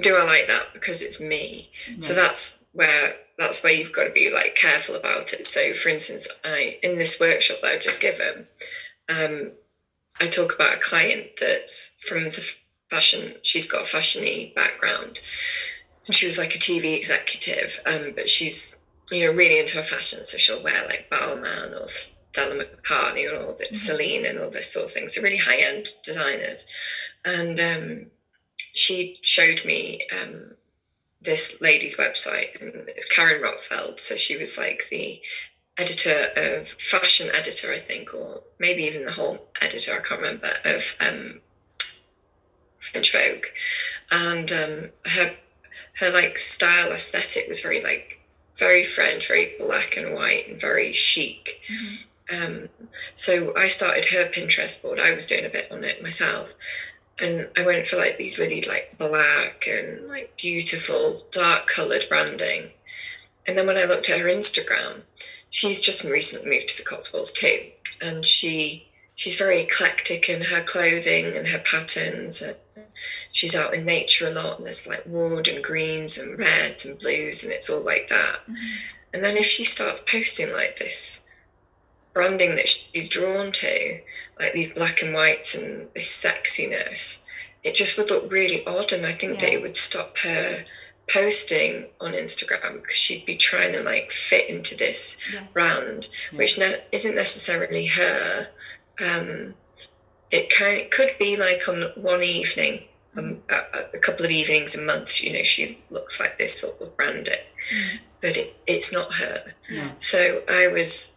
do I like that because it's me? Right. So that's where that's where you've got to be like careful about it. So, for instance, I in this workshop that I've just given, um, I talk about a client that's from the fashion. She's got a fashiony background, and she was like a TV executive, um, but she's you know really into her fashion. So she'll wear like Balmain or Stella McCartney and all this, mm-hmm. Celine and all this sort of thing. So really high end designers, and um, she showed me. Um, this lady's website, and it's Carine Roitfeld. So she was like the editor of fashion editor, I think, or maybe even the whole editor. I can't remember of um, French Vogue, and um, her her like style aesthetic was very like very French, very black and white, and very chic. Mm-hmm. Um, so I started her Pinterest board. I was doing a bit on it myself, and I went for like these really like black and like beautiful dark colored branding. and then when I looked at her Instagram, she's just recently moved to the Cotswolds too, and she she's very eclectic in her clothing and her patterns. She's out in nature a lot, and there's like wood and greens and reds and blues, and it's all like that. Mm-hmm. And then if she starts posting like this branding that she's drawn to, like these black and whites and this sexiness, it just would look really odd. And I think yeah. that it would stop her posting on Instagram because she'd be trying to like fit into this yes. brand, yeah. which ne- isn't necessarily her. Um, it kind could be like on one evening, um, a, a, couple of evenings a month. You know, she looks like this sort of branding, mm. but it, it's not her. Yeah. So I was,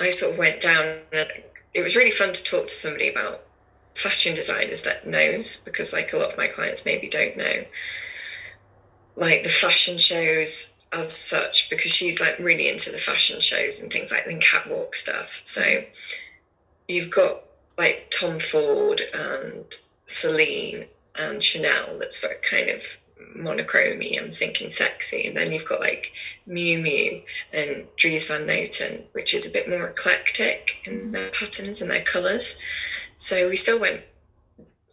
I sort of went down. And it was really fun to talk to somebody about fashion designers that knows because like a lot of my clients maybe don't know like the fashion shows as such because she's like really into the fashion shows and things like the catwalk stuff. So you've got like Tom Ford and Celine and Chanel that's very kind of monochromy. I'm thinking sexy, and then you've got like Miu Miu and Dries Van Noten, which is a bit more eclectic in their patterns and their colours. So we still went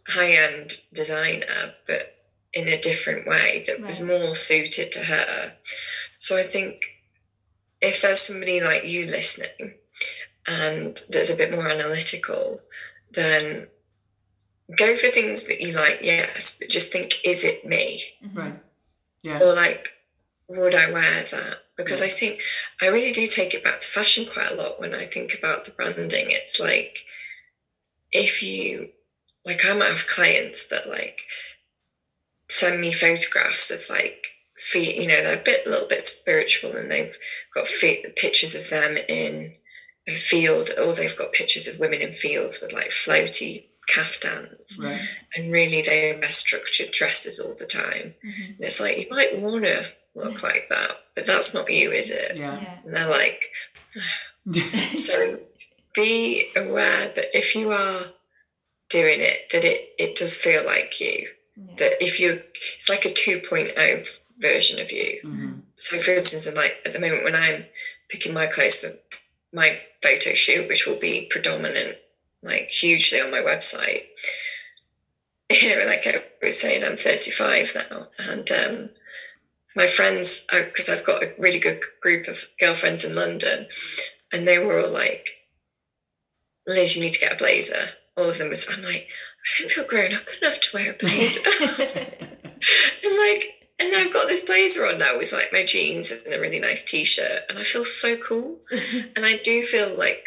high end designer, but in a different way that right. was more suited to her. So I think if there's somebody like you listening and that's a bit more analytical, then go for things that you like, yes, but just think, is it me? Mm-hmm. Right. Yeah. Or like, would I wear that? Because yeah. I think I really do take it back to fashion quite a lot when I think about the branding. It's like, if you, like, I might have clients that, like, send me photographs of like feet you know they're a bit a little bit spiritual and they've got feet, pictures of them in a field or they've got pictures of women in fields with like floaty caftans right. and really they wear structured dresses all the time mm-hmm. and it's like you might want to look like that but that's not you is it yeah, yeah. and they're like so be aware that if you are doing it that it it does feel like you yeah. that if you it's like a 2.0 version of you mm-hmm. so for instance in like at the moment when i'm picking my clothes for my photo shoot which will be predominant like hugely on my website you know like i was saying i'm 35 now and um my friends because i've got a really good group of girlfriends in london and they were all like liz you need to get a blazer all of them was i'm like I don't feel grown up enough to wear a blazer. and like, and I've got this blazer on now with like my jeans and a really nice t-shirt, and I feel so cool. and I do feel like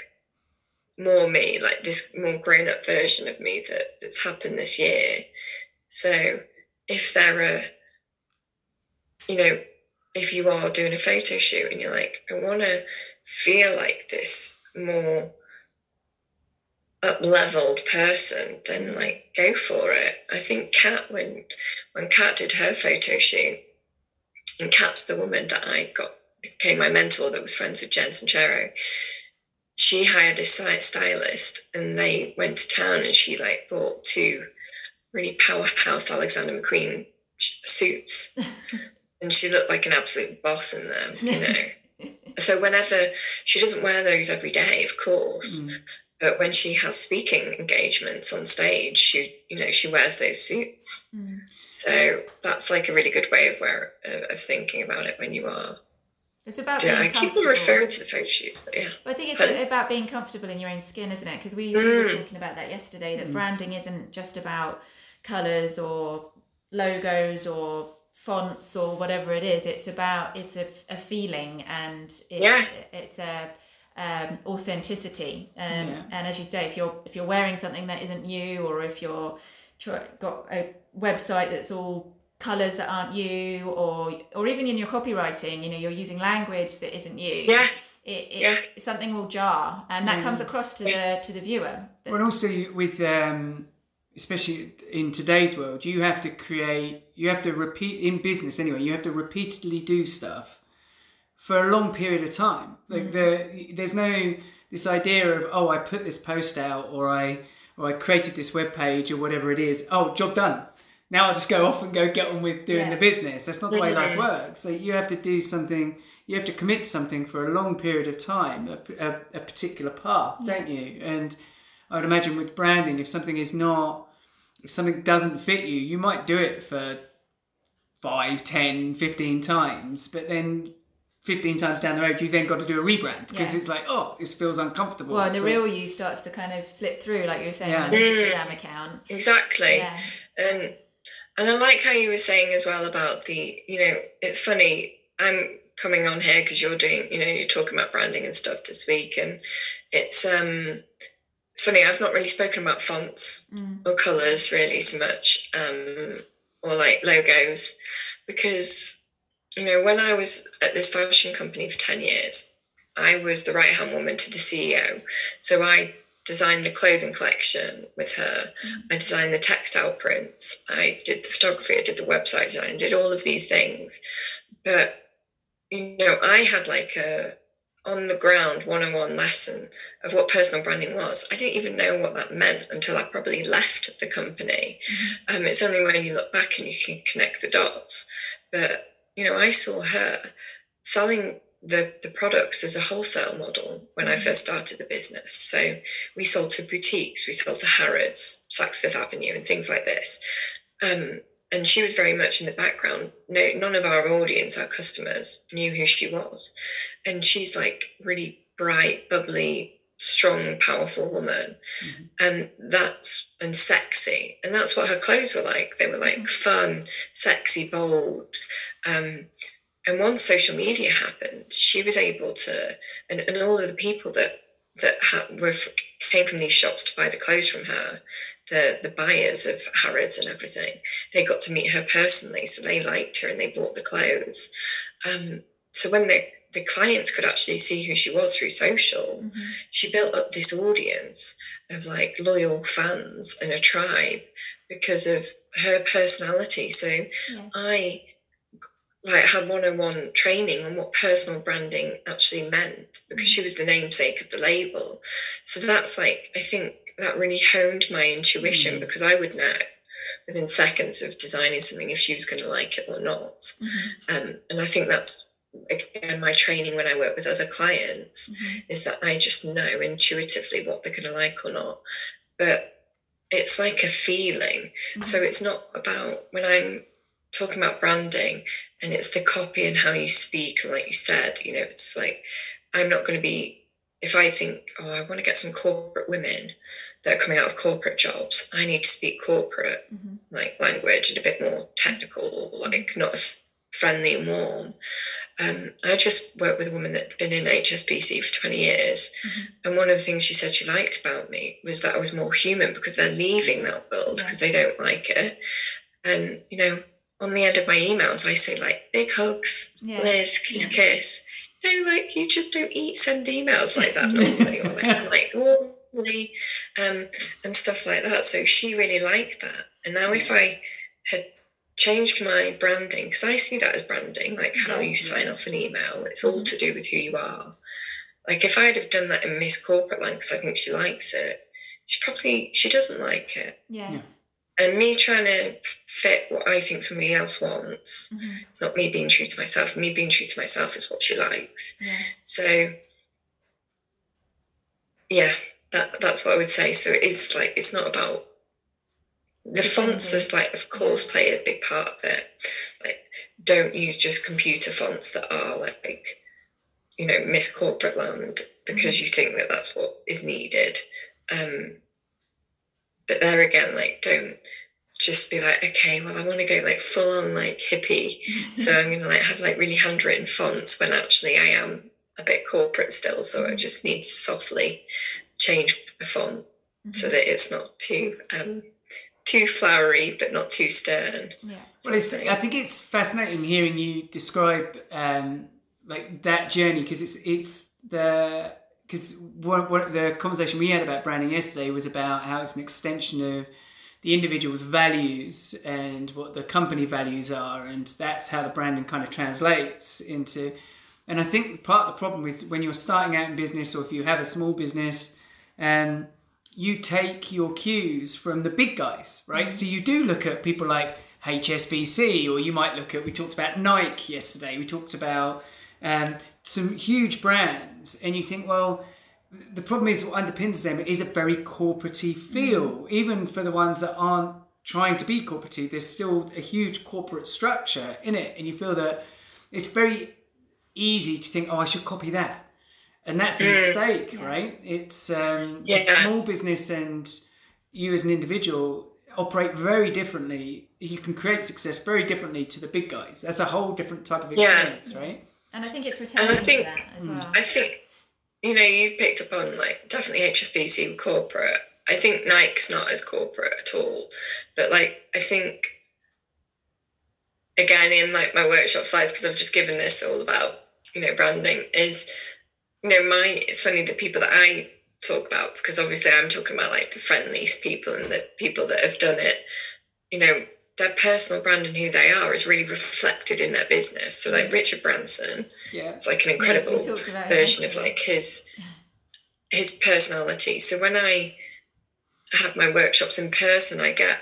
more me, like this more grown up version of me that, that's happened this year. So if there are, you know, if you are doing a photo shoot and you're like, I want to feel like this more up leveled person, then like go for it. I think Kat when when Kat did her photo shoot, and Kat's the woman that I got became my mentor that was friends with Jen Sincero. She hired a stylist and they went to town and she like bought two really powerhouse Alexander McQueen suits. and she looked like an absolute boss in them, you know. so whenever she doesn't wear those every day, of course, mm but when she has speaking engagements on stage she you know she wears those suits mm. so that's like a really good way of where of thinking about it when you are it's about yeah, I keep referring to the photo shoots, but yeah. But I think it's Pardon? about being comfortable in your own skin, isn't it? Because we, mm. were talking about that yesterday. That mm. branding isn't just about colours or logos or fonts or whatever it is. It's about it's a, a feeling and it's, yeah. it's a um, authenticity. Um, yeah. And as you say, if you're if you're wearing something that isn't you, or if you're try, got a website that's all colors that aren't you, or or even in your copywriting, you know, you're using language that isn't you. Yeah. It, it yeah. something will jar, and that comes across to the to the viewer. Well, and also with um, especially in today's world, you have to create, you have to repeat in business anyway. You have to repeatedly do stuff for a long period of time. Like mm. the there's no this idea of oh I put this post out or I or I created this web page or whatever it is. Oh, job done. Now I'll just go off and go get on with doing Yeah. the business. That's not the way life works. So you have to do something. You have to commit something for a long period of time, a, a, a particular path, don't you? And I would imagine with branding, if something is not, if something doesn't fit you, you might do it for five, 10, 15 times, but then 15 times down the road, you've then got to do a rebrand because Yeah. it's like, oh, this feels uncomfortable. Well, and the So- real you starts to kind of slip through, like you were saying Yeah. on an Mm. Instagram account. Exactly. Yeah. And and I like how you were saying as well about the, you know, it's funny. I'm coming on here because you're doing, you know, you're talking about branding and stuff this week, and it's um, it's funny. I've not really spoken about fonts Mm. or colors really so much, um, or like logos, because you know when I was at this fashion company for ten years, I was the right hand woman to the CEO, so I designed the clothing collection with her. I designed the textile prints. I did the photography. I did the website design. I did all of these things, but you know, I had like a on the ground one-on-one lesson of what personal branding was. I didn't even know what that meant until I probably left the company. Um, it's only when you look back and you can connect the dots. But you know, I saw her selling the, the products as a wholesale model when I first started the business. So we sold to boutiques, we sold to Harrods, Saks Fifth Avenue, and things like this. Um, and she was very much in the background. No, none of our audience, our customers, knew who she was. And she's like really bright, bubbly, strong, powerful woman. Mhm. And that's and sexy. And that's what her clothes were like. They were like fun, sexy, bold. Um, and once social media happened, she was able to, and, and all of the people that that ha- were f- came from these shops to buy the clothes from her, the the buyers of Harrods and everything, they got to meet her personally, so they liked her and they bought the clothes. Um, so when the the clients could actually see who she was through social, Mhm. she built up this audience of like loyal fans and a tribe because of her personality. So Yeah. I like had one-on-one training on what personal branding actually meant because she was the namesake of the label. So that's like I think that really honed my intuition Mm. because I would know within seconds of designing something if she was going to like it or not. Mhm. Um, and I think that's again my training when I work with other clients Mhm. is that I just know intuitively what they're going to like or not. But it's like a feeling. So Mhm. it's not about when I'm talking about branding and it's the copy and how you speak. And like you said, you know, it's like I'm not going to be, if I think, oh, I want to get some corporate women that are coming out of corporate jobs, I need to speak corporate Mhm. like language and a bit more technical or like not as friendly and warm. Um, I just worked with a woman that'd been in HSBC for 20 years. Mhm. And one of the things she said she liked about me was that I was more human because they're leaving that world Yeah. because they don't like it. And, you know, on the end of my emails, I say like big hugs, Yeah. Liz, kiss, Yeah. kiss. You know, like you just don't eat send emails like that normally, or like, I'm like normally, um, and stuff like that. So she really liked that. And now if I had changed my branding, because I see that as branding, like how you sign off an email, it's all Mhm. to do with who you are. Like if I'd have done that in Miss Corporate Land, because I think she likes it, she probably she doesn't like it. Yes. And me trying to fit what I think somebody else wants, Mhm. it's not me being true to myself. Me being true to myself is what she likes. Yeah. So yeah, that that's what I would say. So it is like it's not about the fonts is like of course play a big part of it. Like don't use just computer fonts that are like you know miss corporate land because you think that that's what is needed. Um but there again like don't just be like okay well I want to go like full on like hippie so I'm gonna like have like really handwritten fonts when actually I am a bit corporate still. So I just need to softly change the font so Mhm. that it's not too um too flowery but not too stern. Yeah. Well, it's, sort of I think it's fascinating hearing you describe um, like that journey because it's it's the because what, what the conversation we had about branding yesterday was about how it's an extension of the individual's values and what the company values are, and that's how the branding kind of translates into. And I think part of the problem with when you're starting out in business or if you have a small business, um, you take your cues from the big guys, right? So you do look at people like HSBC, or you might look at, we talked about Nike yesterday, we talked about um, some huge brands, and you think, well, the problem is what underpins them is a very corporatey feel. Even for the ones that aren't trying to be corporatey, there's still a huge corporate structure in it, and you feel that it's very easy to think, oh, I should copy that and that's a mm. mistake, yeah. right? It's um, yeah. small business and you as an individual operate very differently. You can create success very differently to the big guys. That's a whole different type of experience, yeah. right? And I think it's returning think, to that as well. I think you know you've picked up on like definitely HSBC corporate. I think Nike's not as corporate at all, but like I think again in like my workshop slides because I've just given this all about you know branding is you know, my it's funny the people that I talk about because obviously I'm talking about like the friendliest people and the people that have done it. You know, their personal brand and who they are is really reflected in their business. So like Richard Branson, yeah, it's like an incredible yes, version of like his his personality. So when I have my workshops in person, I get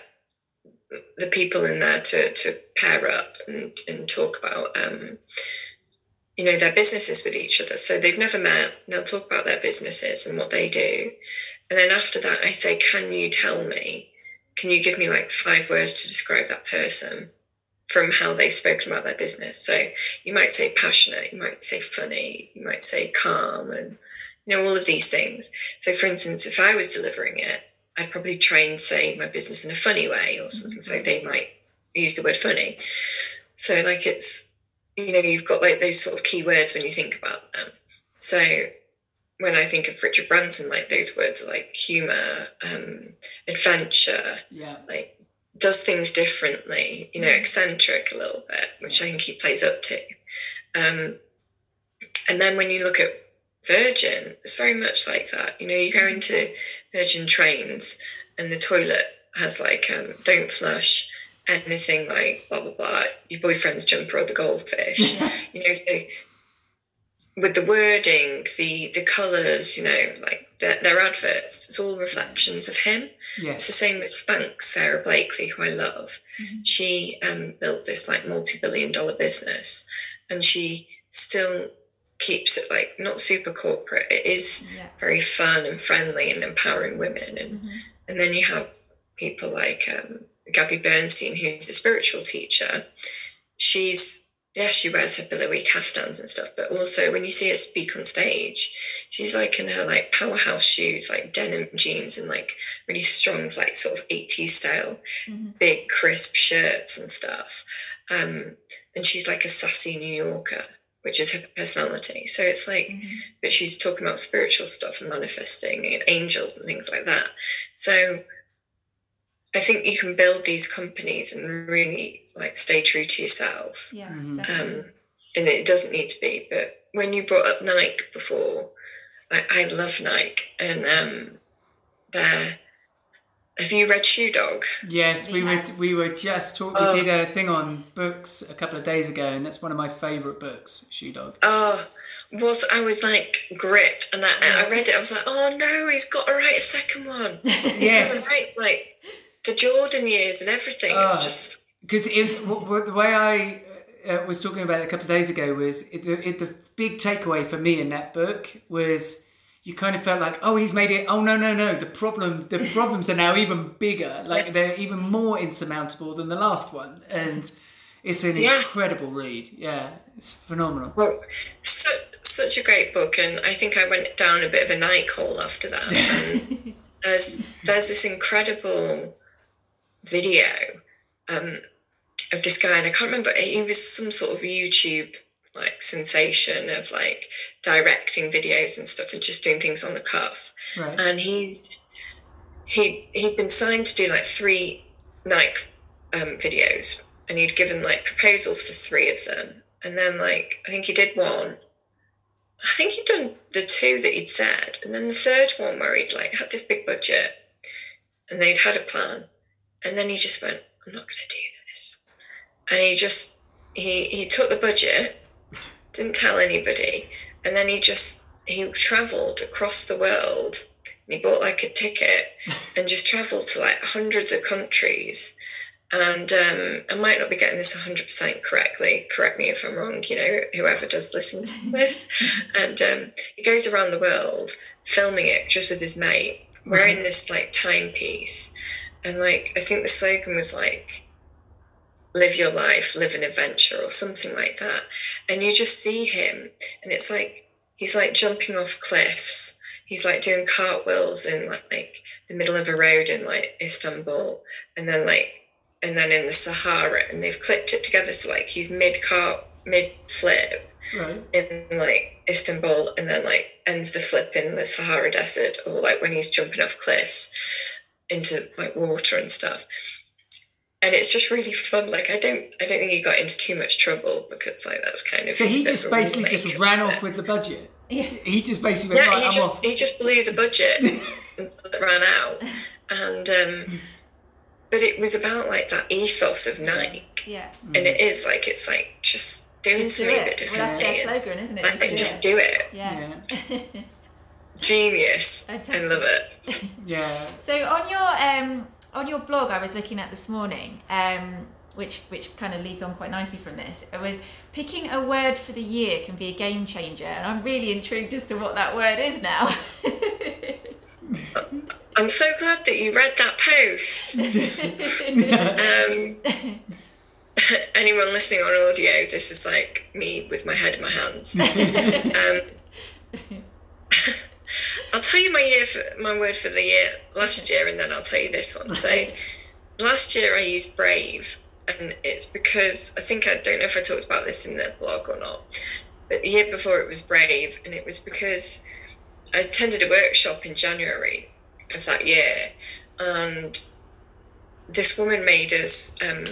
the people in there to to pair up and and talk about um you know their businesses with each other. So they've never met. They'll talk about their businesses and what they do. And then after that i say can you tell me can you give me like five words to describe that person from how they've spoken about their business? So you might say passionate you might say funny you might say calm and you know all of these things. So for instance if i was delivering it i'd probably try and say my business in a funny way or something. So they might use the word funny. So like it's you know, you've got like those sort of key words when you think about them. So when I think of Richard Branson, like those words are like humor, um, adventure, yeah, like does things differently, you know, eccentric a little bit, which I think he plays up to. Um, and then when you look at Virgin, it's very much like that. You know, you go mm-hmm. into Virgin trains and the toilet has like um, don't flush anything like blah blah blah your boyfriend's jumper or the goldfish you know so with the wording the the colors you know like their, their adverts it's all reflections of him yeah. it's the same with Spanx Sara Blakely who i love mm-hmm. she um, built this like multi-billion dollar business and she still keeps it like not super corporate it is yeah. very fun and friendly and empowering women and mm-hmm. and then you have people like um, Gabby Bernstein, who's a spiritual teacher, she's yes, she wears her billowy caftans and stuff, but also when you see her speak on stage, she's like in her like powerhouse shoes, like denim jeans and like really strong, like sort of 80s style, mm-hmm. big crisp shirts and stuff. Um, and she's like a sassy New Yorker, which is her personality. So it's like, mm-hmm. but she's talking about spiritual stuff and manifesting and angels and things like that. So I think you can build these companies and really like stay true to yourself. Yeah. Mm-hmm. Um, and it doesn't need to be. But when you brought up Nike before, like I love Nike and um they're have you read Shoe Dog? Yes, we were we were just talking. Oh. We did a thing on books a couple of days ago, and that's one of my favourite books, Shoe Dog. Oh, was I was like gripped, and I, I read it. I was like, oh no, he's got to write a second one. He's yes, got to write like the Jordan years and everything. Oh, it's just because it was the way I uh, was talking about it a couple of days ago was it, the, it, the big takeaway for me in that book was you kind of felt like oh he's made it oh no no no the problem the problems are now even bigger like they're even more insurmountable than the last one and it's an yeah. incredible read yeah it's phenomenal well so, such a great book and i think i went down a bit of a Nike hole after that there's there's this incredible video um, of this guy, and I can't remember. He was some sort of YouTube like sensation of like directing videos and stuff, and just doing things on the cuff. Right. And he's he he'd been signed to do like three Nike um, videos, and he'd given like proposals for three of them, and then like I think he did one. I think he'd done the two that he'd said, and then the third one where he'd like had this big budget, and they'd had a plan, and then he just went, I'm not going to do this. And he just, he, he took the budget, didn't tell anybody. And then he just, he traveled across the world he bought like a ticket and just traveled to like hundreds of countries and um, I might not be getting this 100% correctly. Correct me if I'm wrong, you know, whoever does listen to this. and um, he goes around the world filming it just with his mate, wearing right. this like timepiece. And like, I think the slogan was like, live your life, live an adventure, or something like that. And you just see him, and it's like, he's like jumping off cliffs. He's like doing cartwheels in like, like the middle of a road in like Istanbul, and then like and then in the Sahara, and they've clipped it together so like he's mid car mid flip right. in like Istanbul, and then like ends the flip in the Sahara Desert, or like when he's jumping off cliffs into like water and stuff. And it's just really fun. Like I don't, I don't think he got into too much trouble because like that's kind of. So he just basically just ran off with the budget. Yeah. He just basically yeah. Right, he just off. he just blew the budget and ran out, and um, but it was about like that ethos of Nike. Yeah. And it is like it's like just doing just something do a bit different. Well, that's their slogan, isn't it? Just, do, just it. do it. Yeah. yeah. Genius. I, I love it. yeah. So on your um on your blog I was looking at this morning, um, which which kind of leads on quite nicely from this. It was picking a word for the year can be a game changer, and I'm really intrigued as to what that word is now. I'm so glad that you read that post. um, anyone listening on audio, this is like me with my head in my hands. Um, I'll tell you my year for, my word for the year last year, and then I'll tell you this one. So last year I used brave, and it's because I think I don't know if I talked about this in the blog or not, but the year before it was brave, and it was because I attended a workshop in January of that year, and this woman made us um,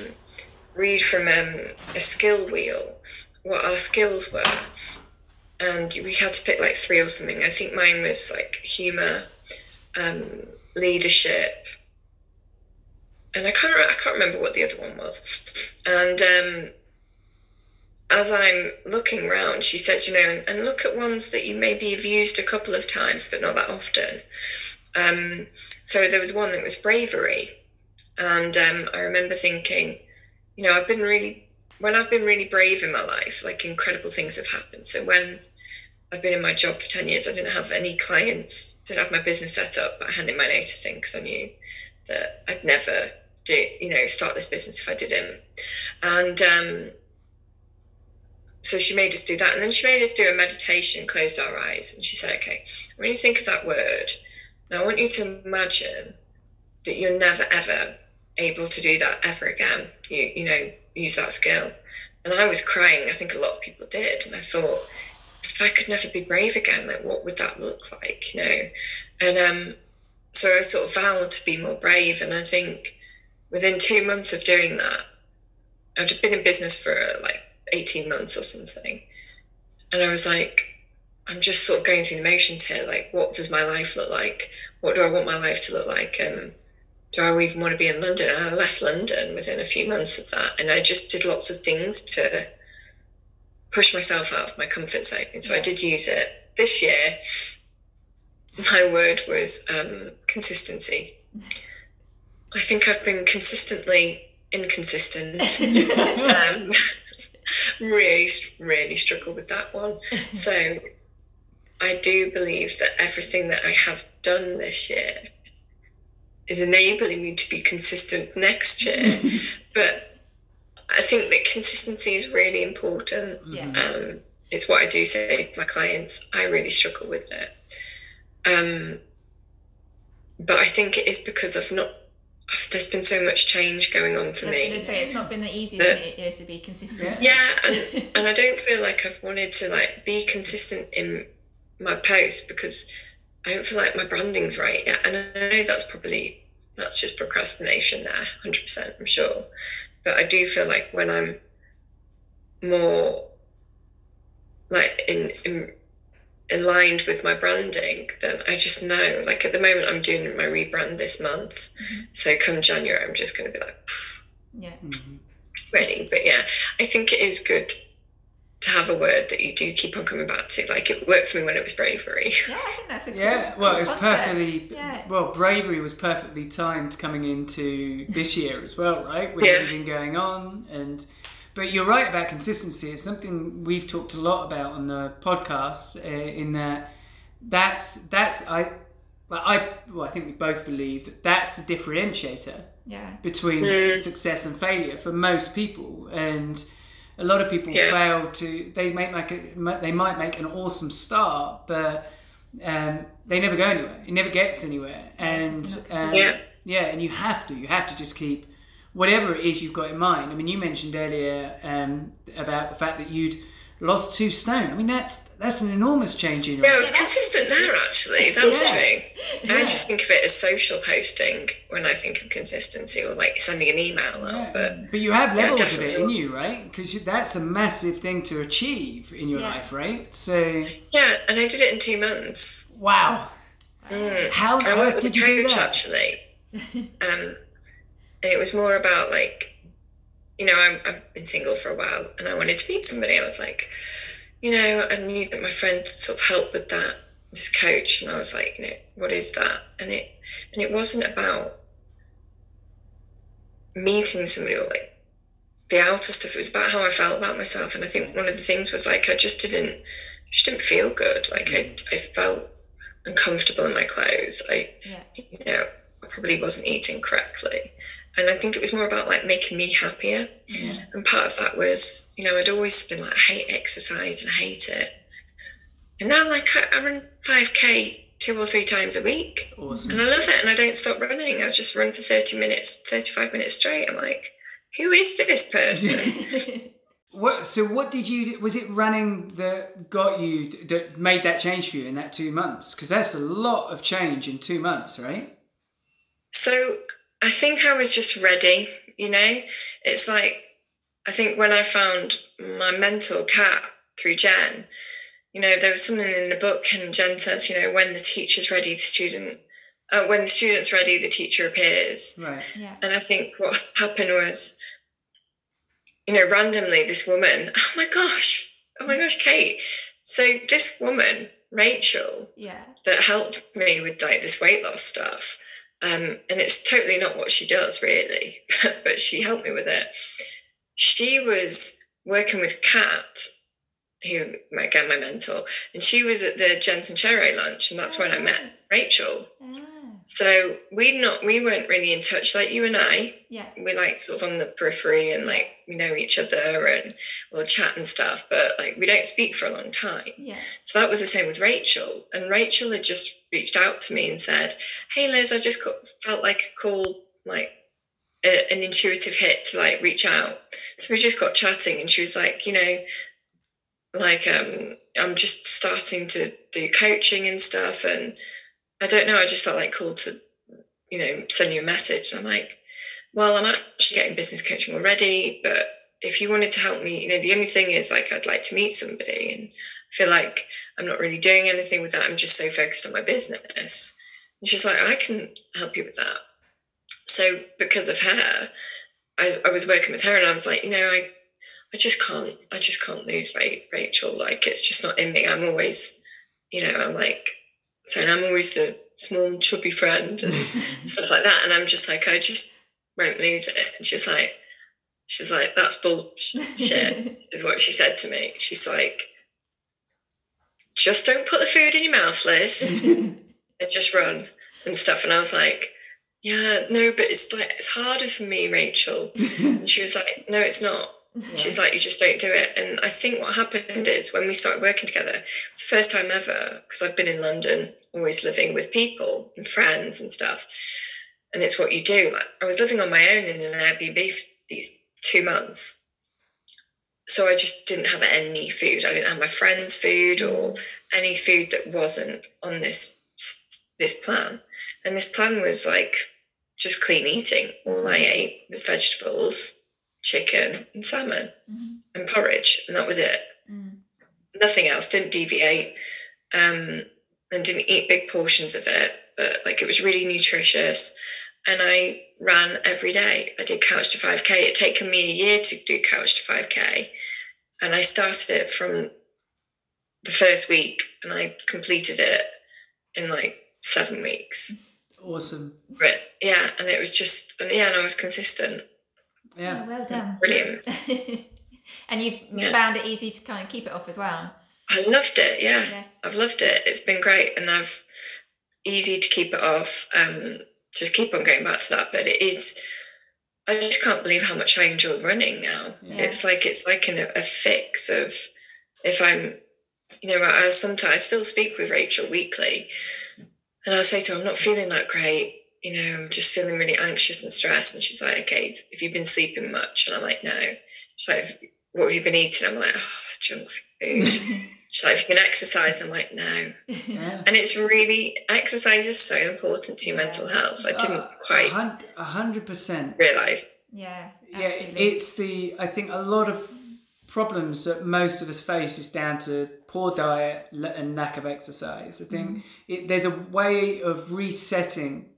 read from um, a skill wheel what our skills were, and we had to pick like three or something. I think mine was like humor, um, leadership, and I can't I can't remember what the other one was, and um, as I'm looking around, she said, you know, and look at ones that you maybe have used a couple of times, but not that often. Um, so there was one that was bravery. And um, I remember thinking, you know, I've been really, when I've been really brave in my life, like incredible things have happened. So when I've been in my job for 10 years, I didn't have any clients, didn't have my business set up, but I handed my notice in because I knew that I'd never do, you know, start this business if I didn't. And, um, so she made us do that and then she made us do a meditation closed our eyes and she said okay when you think of that word now i want you to imagine that you're never ever able to do that ever again you you know use that skill and i was crying i think a lot of people did and i thought if i could never be brave again like what would that look like you know and um so i sort of vowed to be more brave and i think within two months of doing that i'd been in business for like 18 months or something. And I was like, I'm just sort of going through the motions here. Like, what does my life look like? What do I want my life to look like? Um, do I even want to be in London? And I left London within a few months of that. And I just did lots of things to push myself out of my comfort zone. And so I did use it. This year, my word was um, consistency. I think I've been consistently inconsistent. um, really, really struggle with that one. so I do believe that everything that I have done this year is enabling me to be consistent next year. but I think that consistency is really important. Yeah. Um, it's what I do say to my clients. I really struggle with it. Um, but I think it is because I've not there's been so much change going on for me. I was going to say it's not been the easiest you know, to be consistent. Yeah, and, and I don't feel like I've wanted to like be consistent in my posts because I don't feel like my branding's right yet. And I know that's probably that's just procrastination there, hundred percent, I'm sure. But I do feel like when I'm more like in, in aligned with my branding, then I just know. Like at the moment, I'm doing my rebrand this month. Mm-hmm. So come January, I'm just going to be like, yeah, mm-hmm. ready. But yeah, I think it is good to have a word that you do keep on coming back to. Like it worked for me when it was bravery. Yeah, I think that's a cool, Yeah, cool well, it was concept. perfectly. Yeah. Well, bravery was perfectly timed coming into this year as well, right? With Yeah. everything going on, and but you're right about consistency. It's something we've talked a lot about on the podcast. Uh, in that, that's that's I. Well, I well, I think we both believe that that's the differentiator Yeah. between Mm. success and failure for most people and a lot of people Yeah. fail to they might make a, they might make an awesome start but um, they never go anywhere it never gets anywhere and um, Yeah. yeah and you have to you have to just keep whatever it is you've got in mind i mean you mentioned earlier um, about the fact that you'd lost two stone i mean that's that's an enormous change in your Yeah, I was consistent there actually. That's Yeah. true. I just think of it as social posting when I think of consistency or like sending an email out. But but you have Yeah, levels of it in you, right? Because that's a massive thing to achieve in your Yeah. life, right? So, yeah, and I did it in two months. wow. Mm. How I worked with a did you do coach that? actually. Um, and it was more about like, you know, I'm, I've been single for a while and I wanted to meet somebody. I was like, you know, I knew that my friend sort of helped with that, this coach, and I was like, you know, what is that? And it and it wasn't about meeting somebody or like the outer stuff. It was about how I felt about myself. And I think one of the things was like I just didn't just didn't feel good. Like I mm. I felt uncomfortable in my clothes. I Yeah. you know, I probably wasn't eating correctly. And I think it was more about like making me happier. Yeah. And part of that was, you know, I'd always been like, I hate exercise and I hate it. And now, like, I, I run 5K two or three times a week Awesome. and I love it. And I don't stop running. I just run for 30 minutes, 35 minutes straight. I'm like, who is this person? What? So, what did you? Was it running that got you that made that change for you in that two months? Because that's a lot of change in two months, right? So I think I was just ready, you know? It's like, I think when I found my mentor, Kat, through Jen, you know, there was something in the book, and Jen says, you know, when the teacher's ready, the student, uh, when the student's ready, the teacher appears. Right. yeah. And I think what happened was, you know, randomly, this woman, oh my gosh, oh my gosh, Kate. So this woman, Rachel, Yeah. that helped me with like this weight loss stuff. Um, and it's totally not what she does really, but she helped me with it. She was working with Kat, who again my mentor, and she was at the Jen Sincero lunch, and that's when I met Rachel. Ah. So we not we weren't really in touch like you and I. Yeah. We're like sort of on the periphery and like we know each other and we'll chat and stuff, but like we don't speak for a long time. Yeah. So that was the same with Rachel. And Rachel had just reached out to me and said, Hey, Liz, I just got, felt like a call, like a, an intuitive hit to like reach out. So we just got chatting and she was like, You know, like, um, I'm just starting to do coaching and stuff. And I don't know, I just felt like cool to, you know, send you a message. And I'm like, Well, I'm actually getting business coaching already, but if you wanted to help me, you know, the only thing is like I'd like to meet somebody and I feel like I'm not really doing anything with that. I'm just so focused on my business. And she's like, I can help you with that. So because of her, I, I was working with her and I was like, you know, I I just can't I just can't lose weight, Rachel. Like it's just not in me. I'm always, you know, I'm like saying I'm always the small chubby friend and stuff like that. And I'm just like, I just won't lose it. And she's like, she's like, that's bullshit is what she said to me. She's like, just don't put the food in your mouth, Liz, and just run and stuff. And I was like, yeah, no, but it's like it's harder for me, Rachel. And she was like, no, it's not. She's like, you just don't do it. And I think what happened is when we started working together, it's the first time ever because I've been in London, always living with people and friends and stuff. And it's what you do. Like I was living on my own in an Airbnb for these two months. So I just didn't have any food. I didn't have my friends' food or any food that wasn't on this this plan. And this plan was like just clean eating. All I ate was vegetables, chicken, and salmon Mhm. and porridge, and that was it. Mm. Nothing else. Didn't deviate, um, and didn't eat big portions of it. But like it was really nutritious, and I ran every day. I did couch to five k. It taken me a year to do couch to five k, and I started it from the first week, and I completed it in like seven weeks. Awesome. But yeah, and it was just and yeah, and I was consistent. Yeah. Oh, well done. Brilliant. and you've Yeah. found it easy to kind of keep it off as well. I loved it. Yeah. Yeah. I've loved it. It's been great, and I've easy to keep it off. Um, just keep on going back to that, but it is. I just can't believe how much I enjoy running now. Yeah. It's like it's like an, a fix of if I'm, you know, I sometimes I still speak with Rachel weekly, and I'll say to her, I'm not feeling that great. You know, I'm just feeling really anxious and stressed. And she's like, Okay, have you been sleeping much? And I'm like, No. She's like, What have you been eating? I'm like, Oh, junk food. She's like, Have you can exercise, I'm like, No. Yeah. And it's really exercise is so important to your mental health. I didn't Uh, quite a hundred percent. realize. yeah. Yeah, Absolutely. it's the. I think a lot of problems that most of us face is down to poor diet and lack of exercise. I think Mm-hmm. it, there's a way of resetting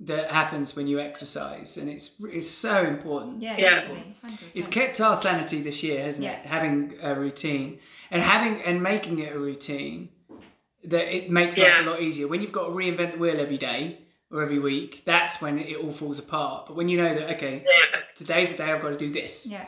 that happens when you exercise, and it's it's so important. yeah, Yeah. definitely. 100%. It's kept our sanity this year, hasn't Yeah. it? Having a routine and having and making it a routine that it makes life Yeah. a lot easier. When you've got to reinvent the wheel every day or every week, that's when it all falls apart. But when you know that okay, Yeah. today's the day I've got to do this. Yeah.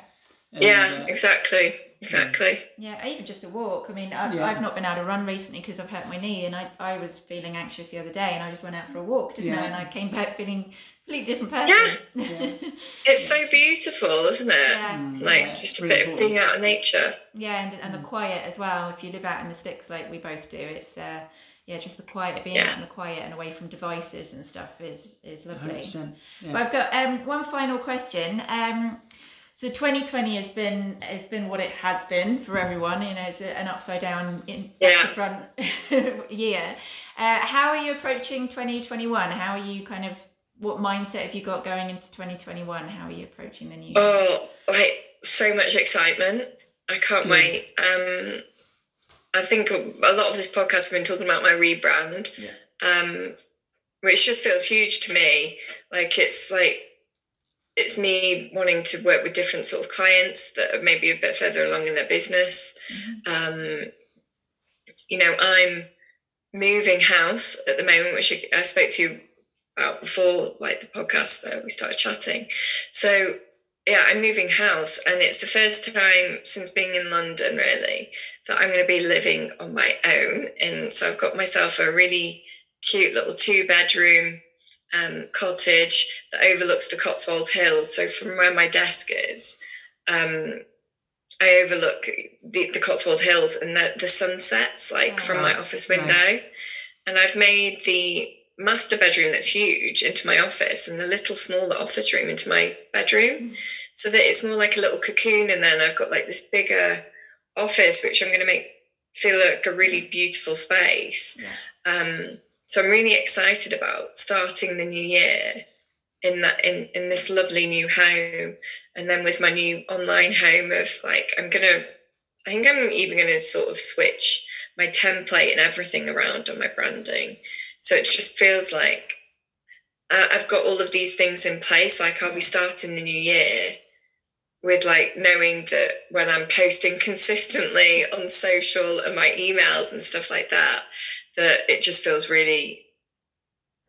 And, Yeah, uh, exactly. Exactly. Yeah, even just a walk. I mean, I've, Yeah. I've not been able to run recently because I've hurt my knee, and I, I was feeling anxious the other day, and I just went out for a walk, didn't I? And I came back feeling a completely different person. Yeah. It's so beautiful, isn't it? yeah. Mm, Like yeah, just a really bit of being out in nature. Yeah, and, and the Mm. quiet as well. If you live out in the sticks like we both do, it's uh, yeah, just the quiet, being Yeah. out in the quiet and away from devices and stuff is is lovely. 100%. Yeah. But I've got um, one final question. Um, so 2020 has been has been what it has been for everyone. You know, it's an upside down in Yeah. to front year. Uh, how are you approaching 2021? How are you kind of what mindset have you got going into 2021? How are you approaching the new year? Oh, like so much excitement. I can't Good. wait. Um I think a lot of this podcast have been talking about my rebrand. Yeah. Um which just feels huge to me. Like it's like it's me wanting to work with different sort of clients that are maybe a bit further along in their business. Um, you know, I'm moving house at the moment, which I- I spoke to you about before, like the podcast that we started chatting. So yeah, I'm moving house, and it's the first time since being in London, really, that I'm going to be living on my own. And so I've got myself a really cute little two bedroom um, cottage that overlooks the Cotswold Hills. So from where my desk is, um, I overlook the, the Cotswold Hills and the, the sunsets like Oh, from my office Nice. window. And I've made the master bedroom that's huge into my office and the little smaller office room into my bedroom. So that it's more like a little cocoon and then I've got like this bigger office which I'm going to make feel like a really beautiful space. Yeah. Um, so I'm really excited about starting the new year in that in in this lovely new home, and then with my new online home of like I'm gonna, I think I'm even gonna sort of switch my template and everything around on my branding, so it just feels like uh, I've got all of these things in place. Like I'll be starting the new year with like knowing that when I'm posting consistently on social and my emails and stuff like that, that it just feels really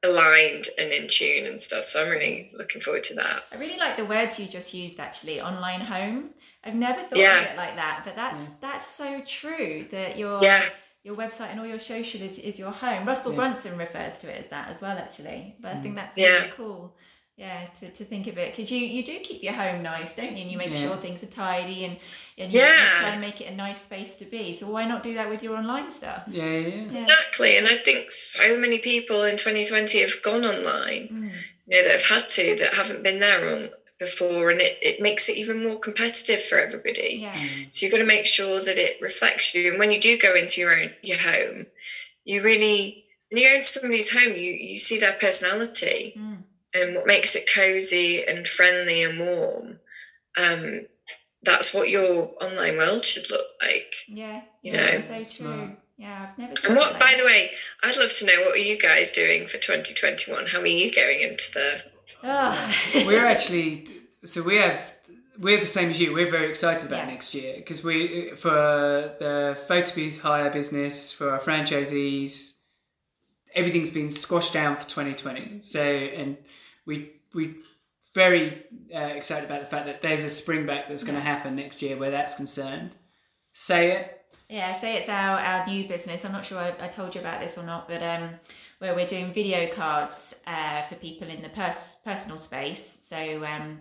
aligned and in tune and stuff. So I'm really looking forward to that. I really like the words you just used actually, online home. I've never thought Yeah. of it like that, but that's Yeah. that's so true that your Yeah, your website and all your social is, is your home. Russell Yeah. Brunson refers to it as that as well, actually. But I think that's Yeah. really cool. Yeah, to, to think of it because you, you do keep your home nice, don't you? And you make Yeah. sure things are tidy and, and you, you Yeah. try and make it a nice space to be. So why not do that with your online stuff? Yeah, yeah, yeah. Yeah. exactly. And I think so many people in 2020 have gone online, Mm. you know, that have had to, that haven't been there on before. And it, it makes it even more competitive for everybody. Yeah. So you've got to make sure that it reflects you. And when you do go into your own your home, you really when you go into somebody's home, you you see their personality Mm. and what makes it cozy and friendly and warm. Um, that's what your online world should look like. Yeah. You yeah, know, so true. smart. Yeah, I've never And what, it by like the way, I'd love to know what are you guys doing for 2021? How are you going into the? Oh. We're actually so we have we're the same as you. We're very excited about Yes. next year because we for the photobooth hire business for our franchisees, everything's been squashed down for 2020. So and we we very uh, excited about the fact that there's a spring back that's going to happen next year where that's concerned. Say it. Yeah, say it's our, our new business. I'm not sure I, I told you about this or not, but um, where we're doing video cards uh, for people in the pers- personal space. So, um,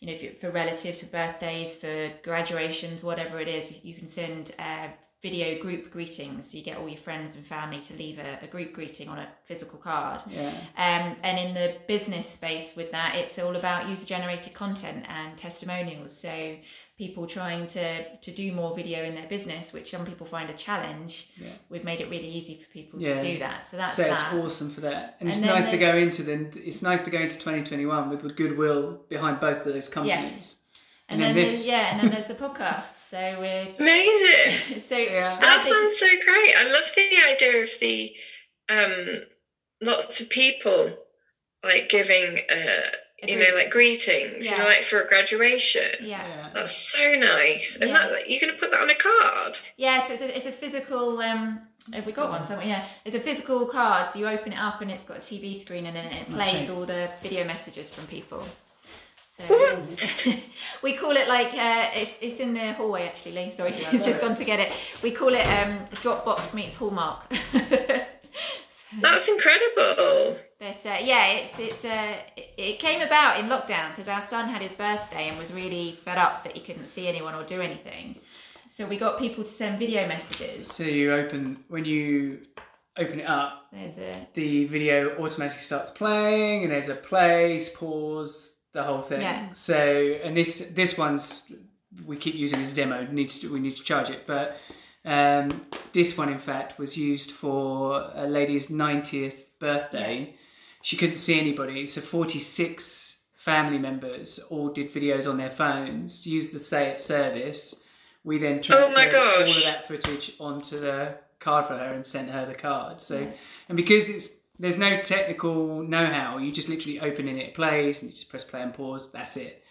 you know, for relatives, for birthdays, for graduations, whatever it is, you can send uh, video group greetings. So you get all your friends and family to leave a, a group greeting on a physical card. Yeah. Um, and in the business space with that, it's all about user generated content and testimonials. So people trying to to do more video in their business, which some people find a challenge. Yeah. We've made it really easy for people Yeah. to do that. So that's so it's that. awesome for that, and, And it's nice to go into then. It's nice to go into 2021 with the goodwill behind both of those companies. Yes. And, And, then, then, this. there's, yeah, and then there's the podcast. So we're Amazing. so Yeah. That think- sounds so great. I love the idea of the um, lots of people like giving, uh, a you know, like greetings, you know, like for a graduation. yeah. Yeah. That's so nice. And Yeah. that you're going to put that on a card. Yeah, so it's a, it's a physical. Um, have we got one somewhere? Yeah, it's a physical card. So you open it up and it's got a TV screen and then it Oh, plays all the video messages from people. So we call it like uh, it's, it's in the hallway actually. Lee. Sorry, he's just gone to get it. We call it um, Dropbox meets Hallmark. That's incredible. But uh, yeah, it's it's uh, it, it came about in lockdown because our son had his birthday and was really fed up that he couldn't see anyone or do anything. So we got people to send video messages. So you open when you open it up, There's a the video automatically starts playing, and there's a play, pause, the whole thing. Yeah. So and this this one's we keep using as a demo. Needs to we need to charge it, but um, this one in fact was used for a lady's ninetieth birthday. Yeah. She couldn't see anybody, so forty six family members all did videos on their phones. Used the Say It service. We then transferred Oh transferred all of that footage onto the card for her and sent her the card. So and because it's there's no technical know-how, you just literally open it, it plays, and you just press play and pause. That's it.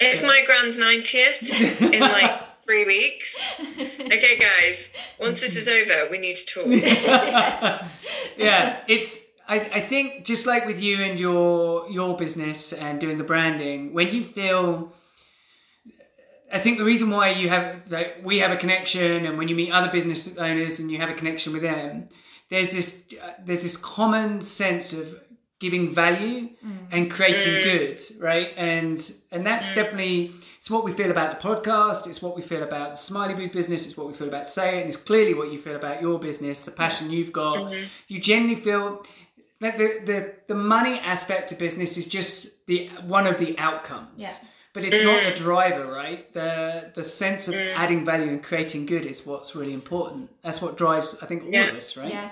It's So- my grand's 90th in like three weeks. Okay, guys, once this is over, we need to talk. yeah, it's. I, I think just like with you and your your business and doing the branding, when you feel, I think the reason why you have that we have a connection, and when you meet other business owners and you have a connection with them, there's this uh, there's this common sense of giving value mm. and creating mm. good, right? And and that's mm. definitely it's what we feel about the podcast. It's what we feel about the Smiley Booth business. It's what we feel about Say It, and it's clearly what you feel about your business, the passion you've got. Mm-hmm. You genuinely feel like the, the the money aspect of business is just the one of the outcomes. Yeah. But it's not the driver, right? The the sense of adding value and creating good is what's really important. That's what drives, I think, all Yeah. of us, right? Yeah.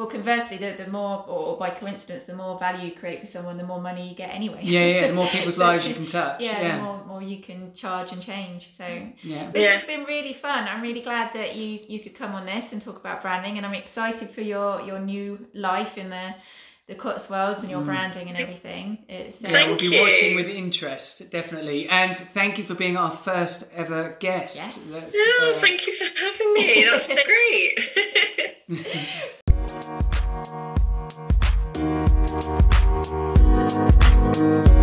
Well, conversely, the, the more, or by coincidence, the more value you create for someone, the more money you get anyway. Yeah, yeah. The more people's So- lives you can touch. Yeah, Yeah. the more, more you can charge and change. So Yeah. this Yeah. has been really fun. I'm really glad that you you could come on this and talk about branding, and I'm excited for your your new life in the the Cotswolds and your branding and everything. It's uh, Mm. Yeah, we'll be you. watching with interest, definitely. And thank you for being our first ever guest. Yes. That's, Oh, uh, thank you for having me. That's great. Bye.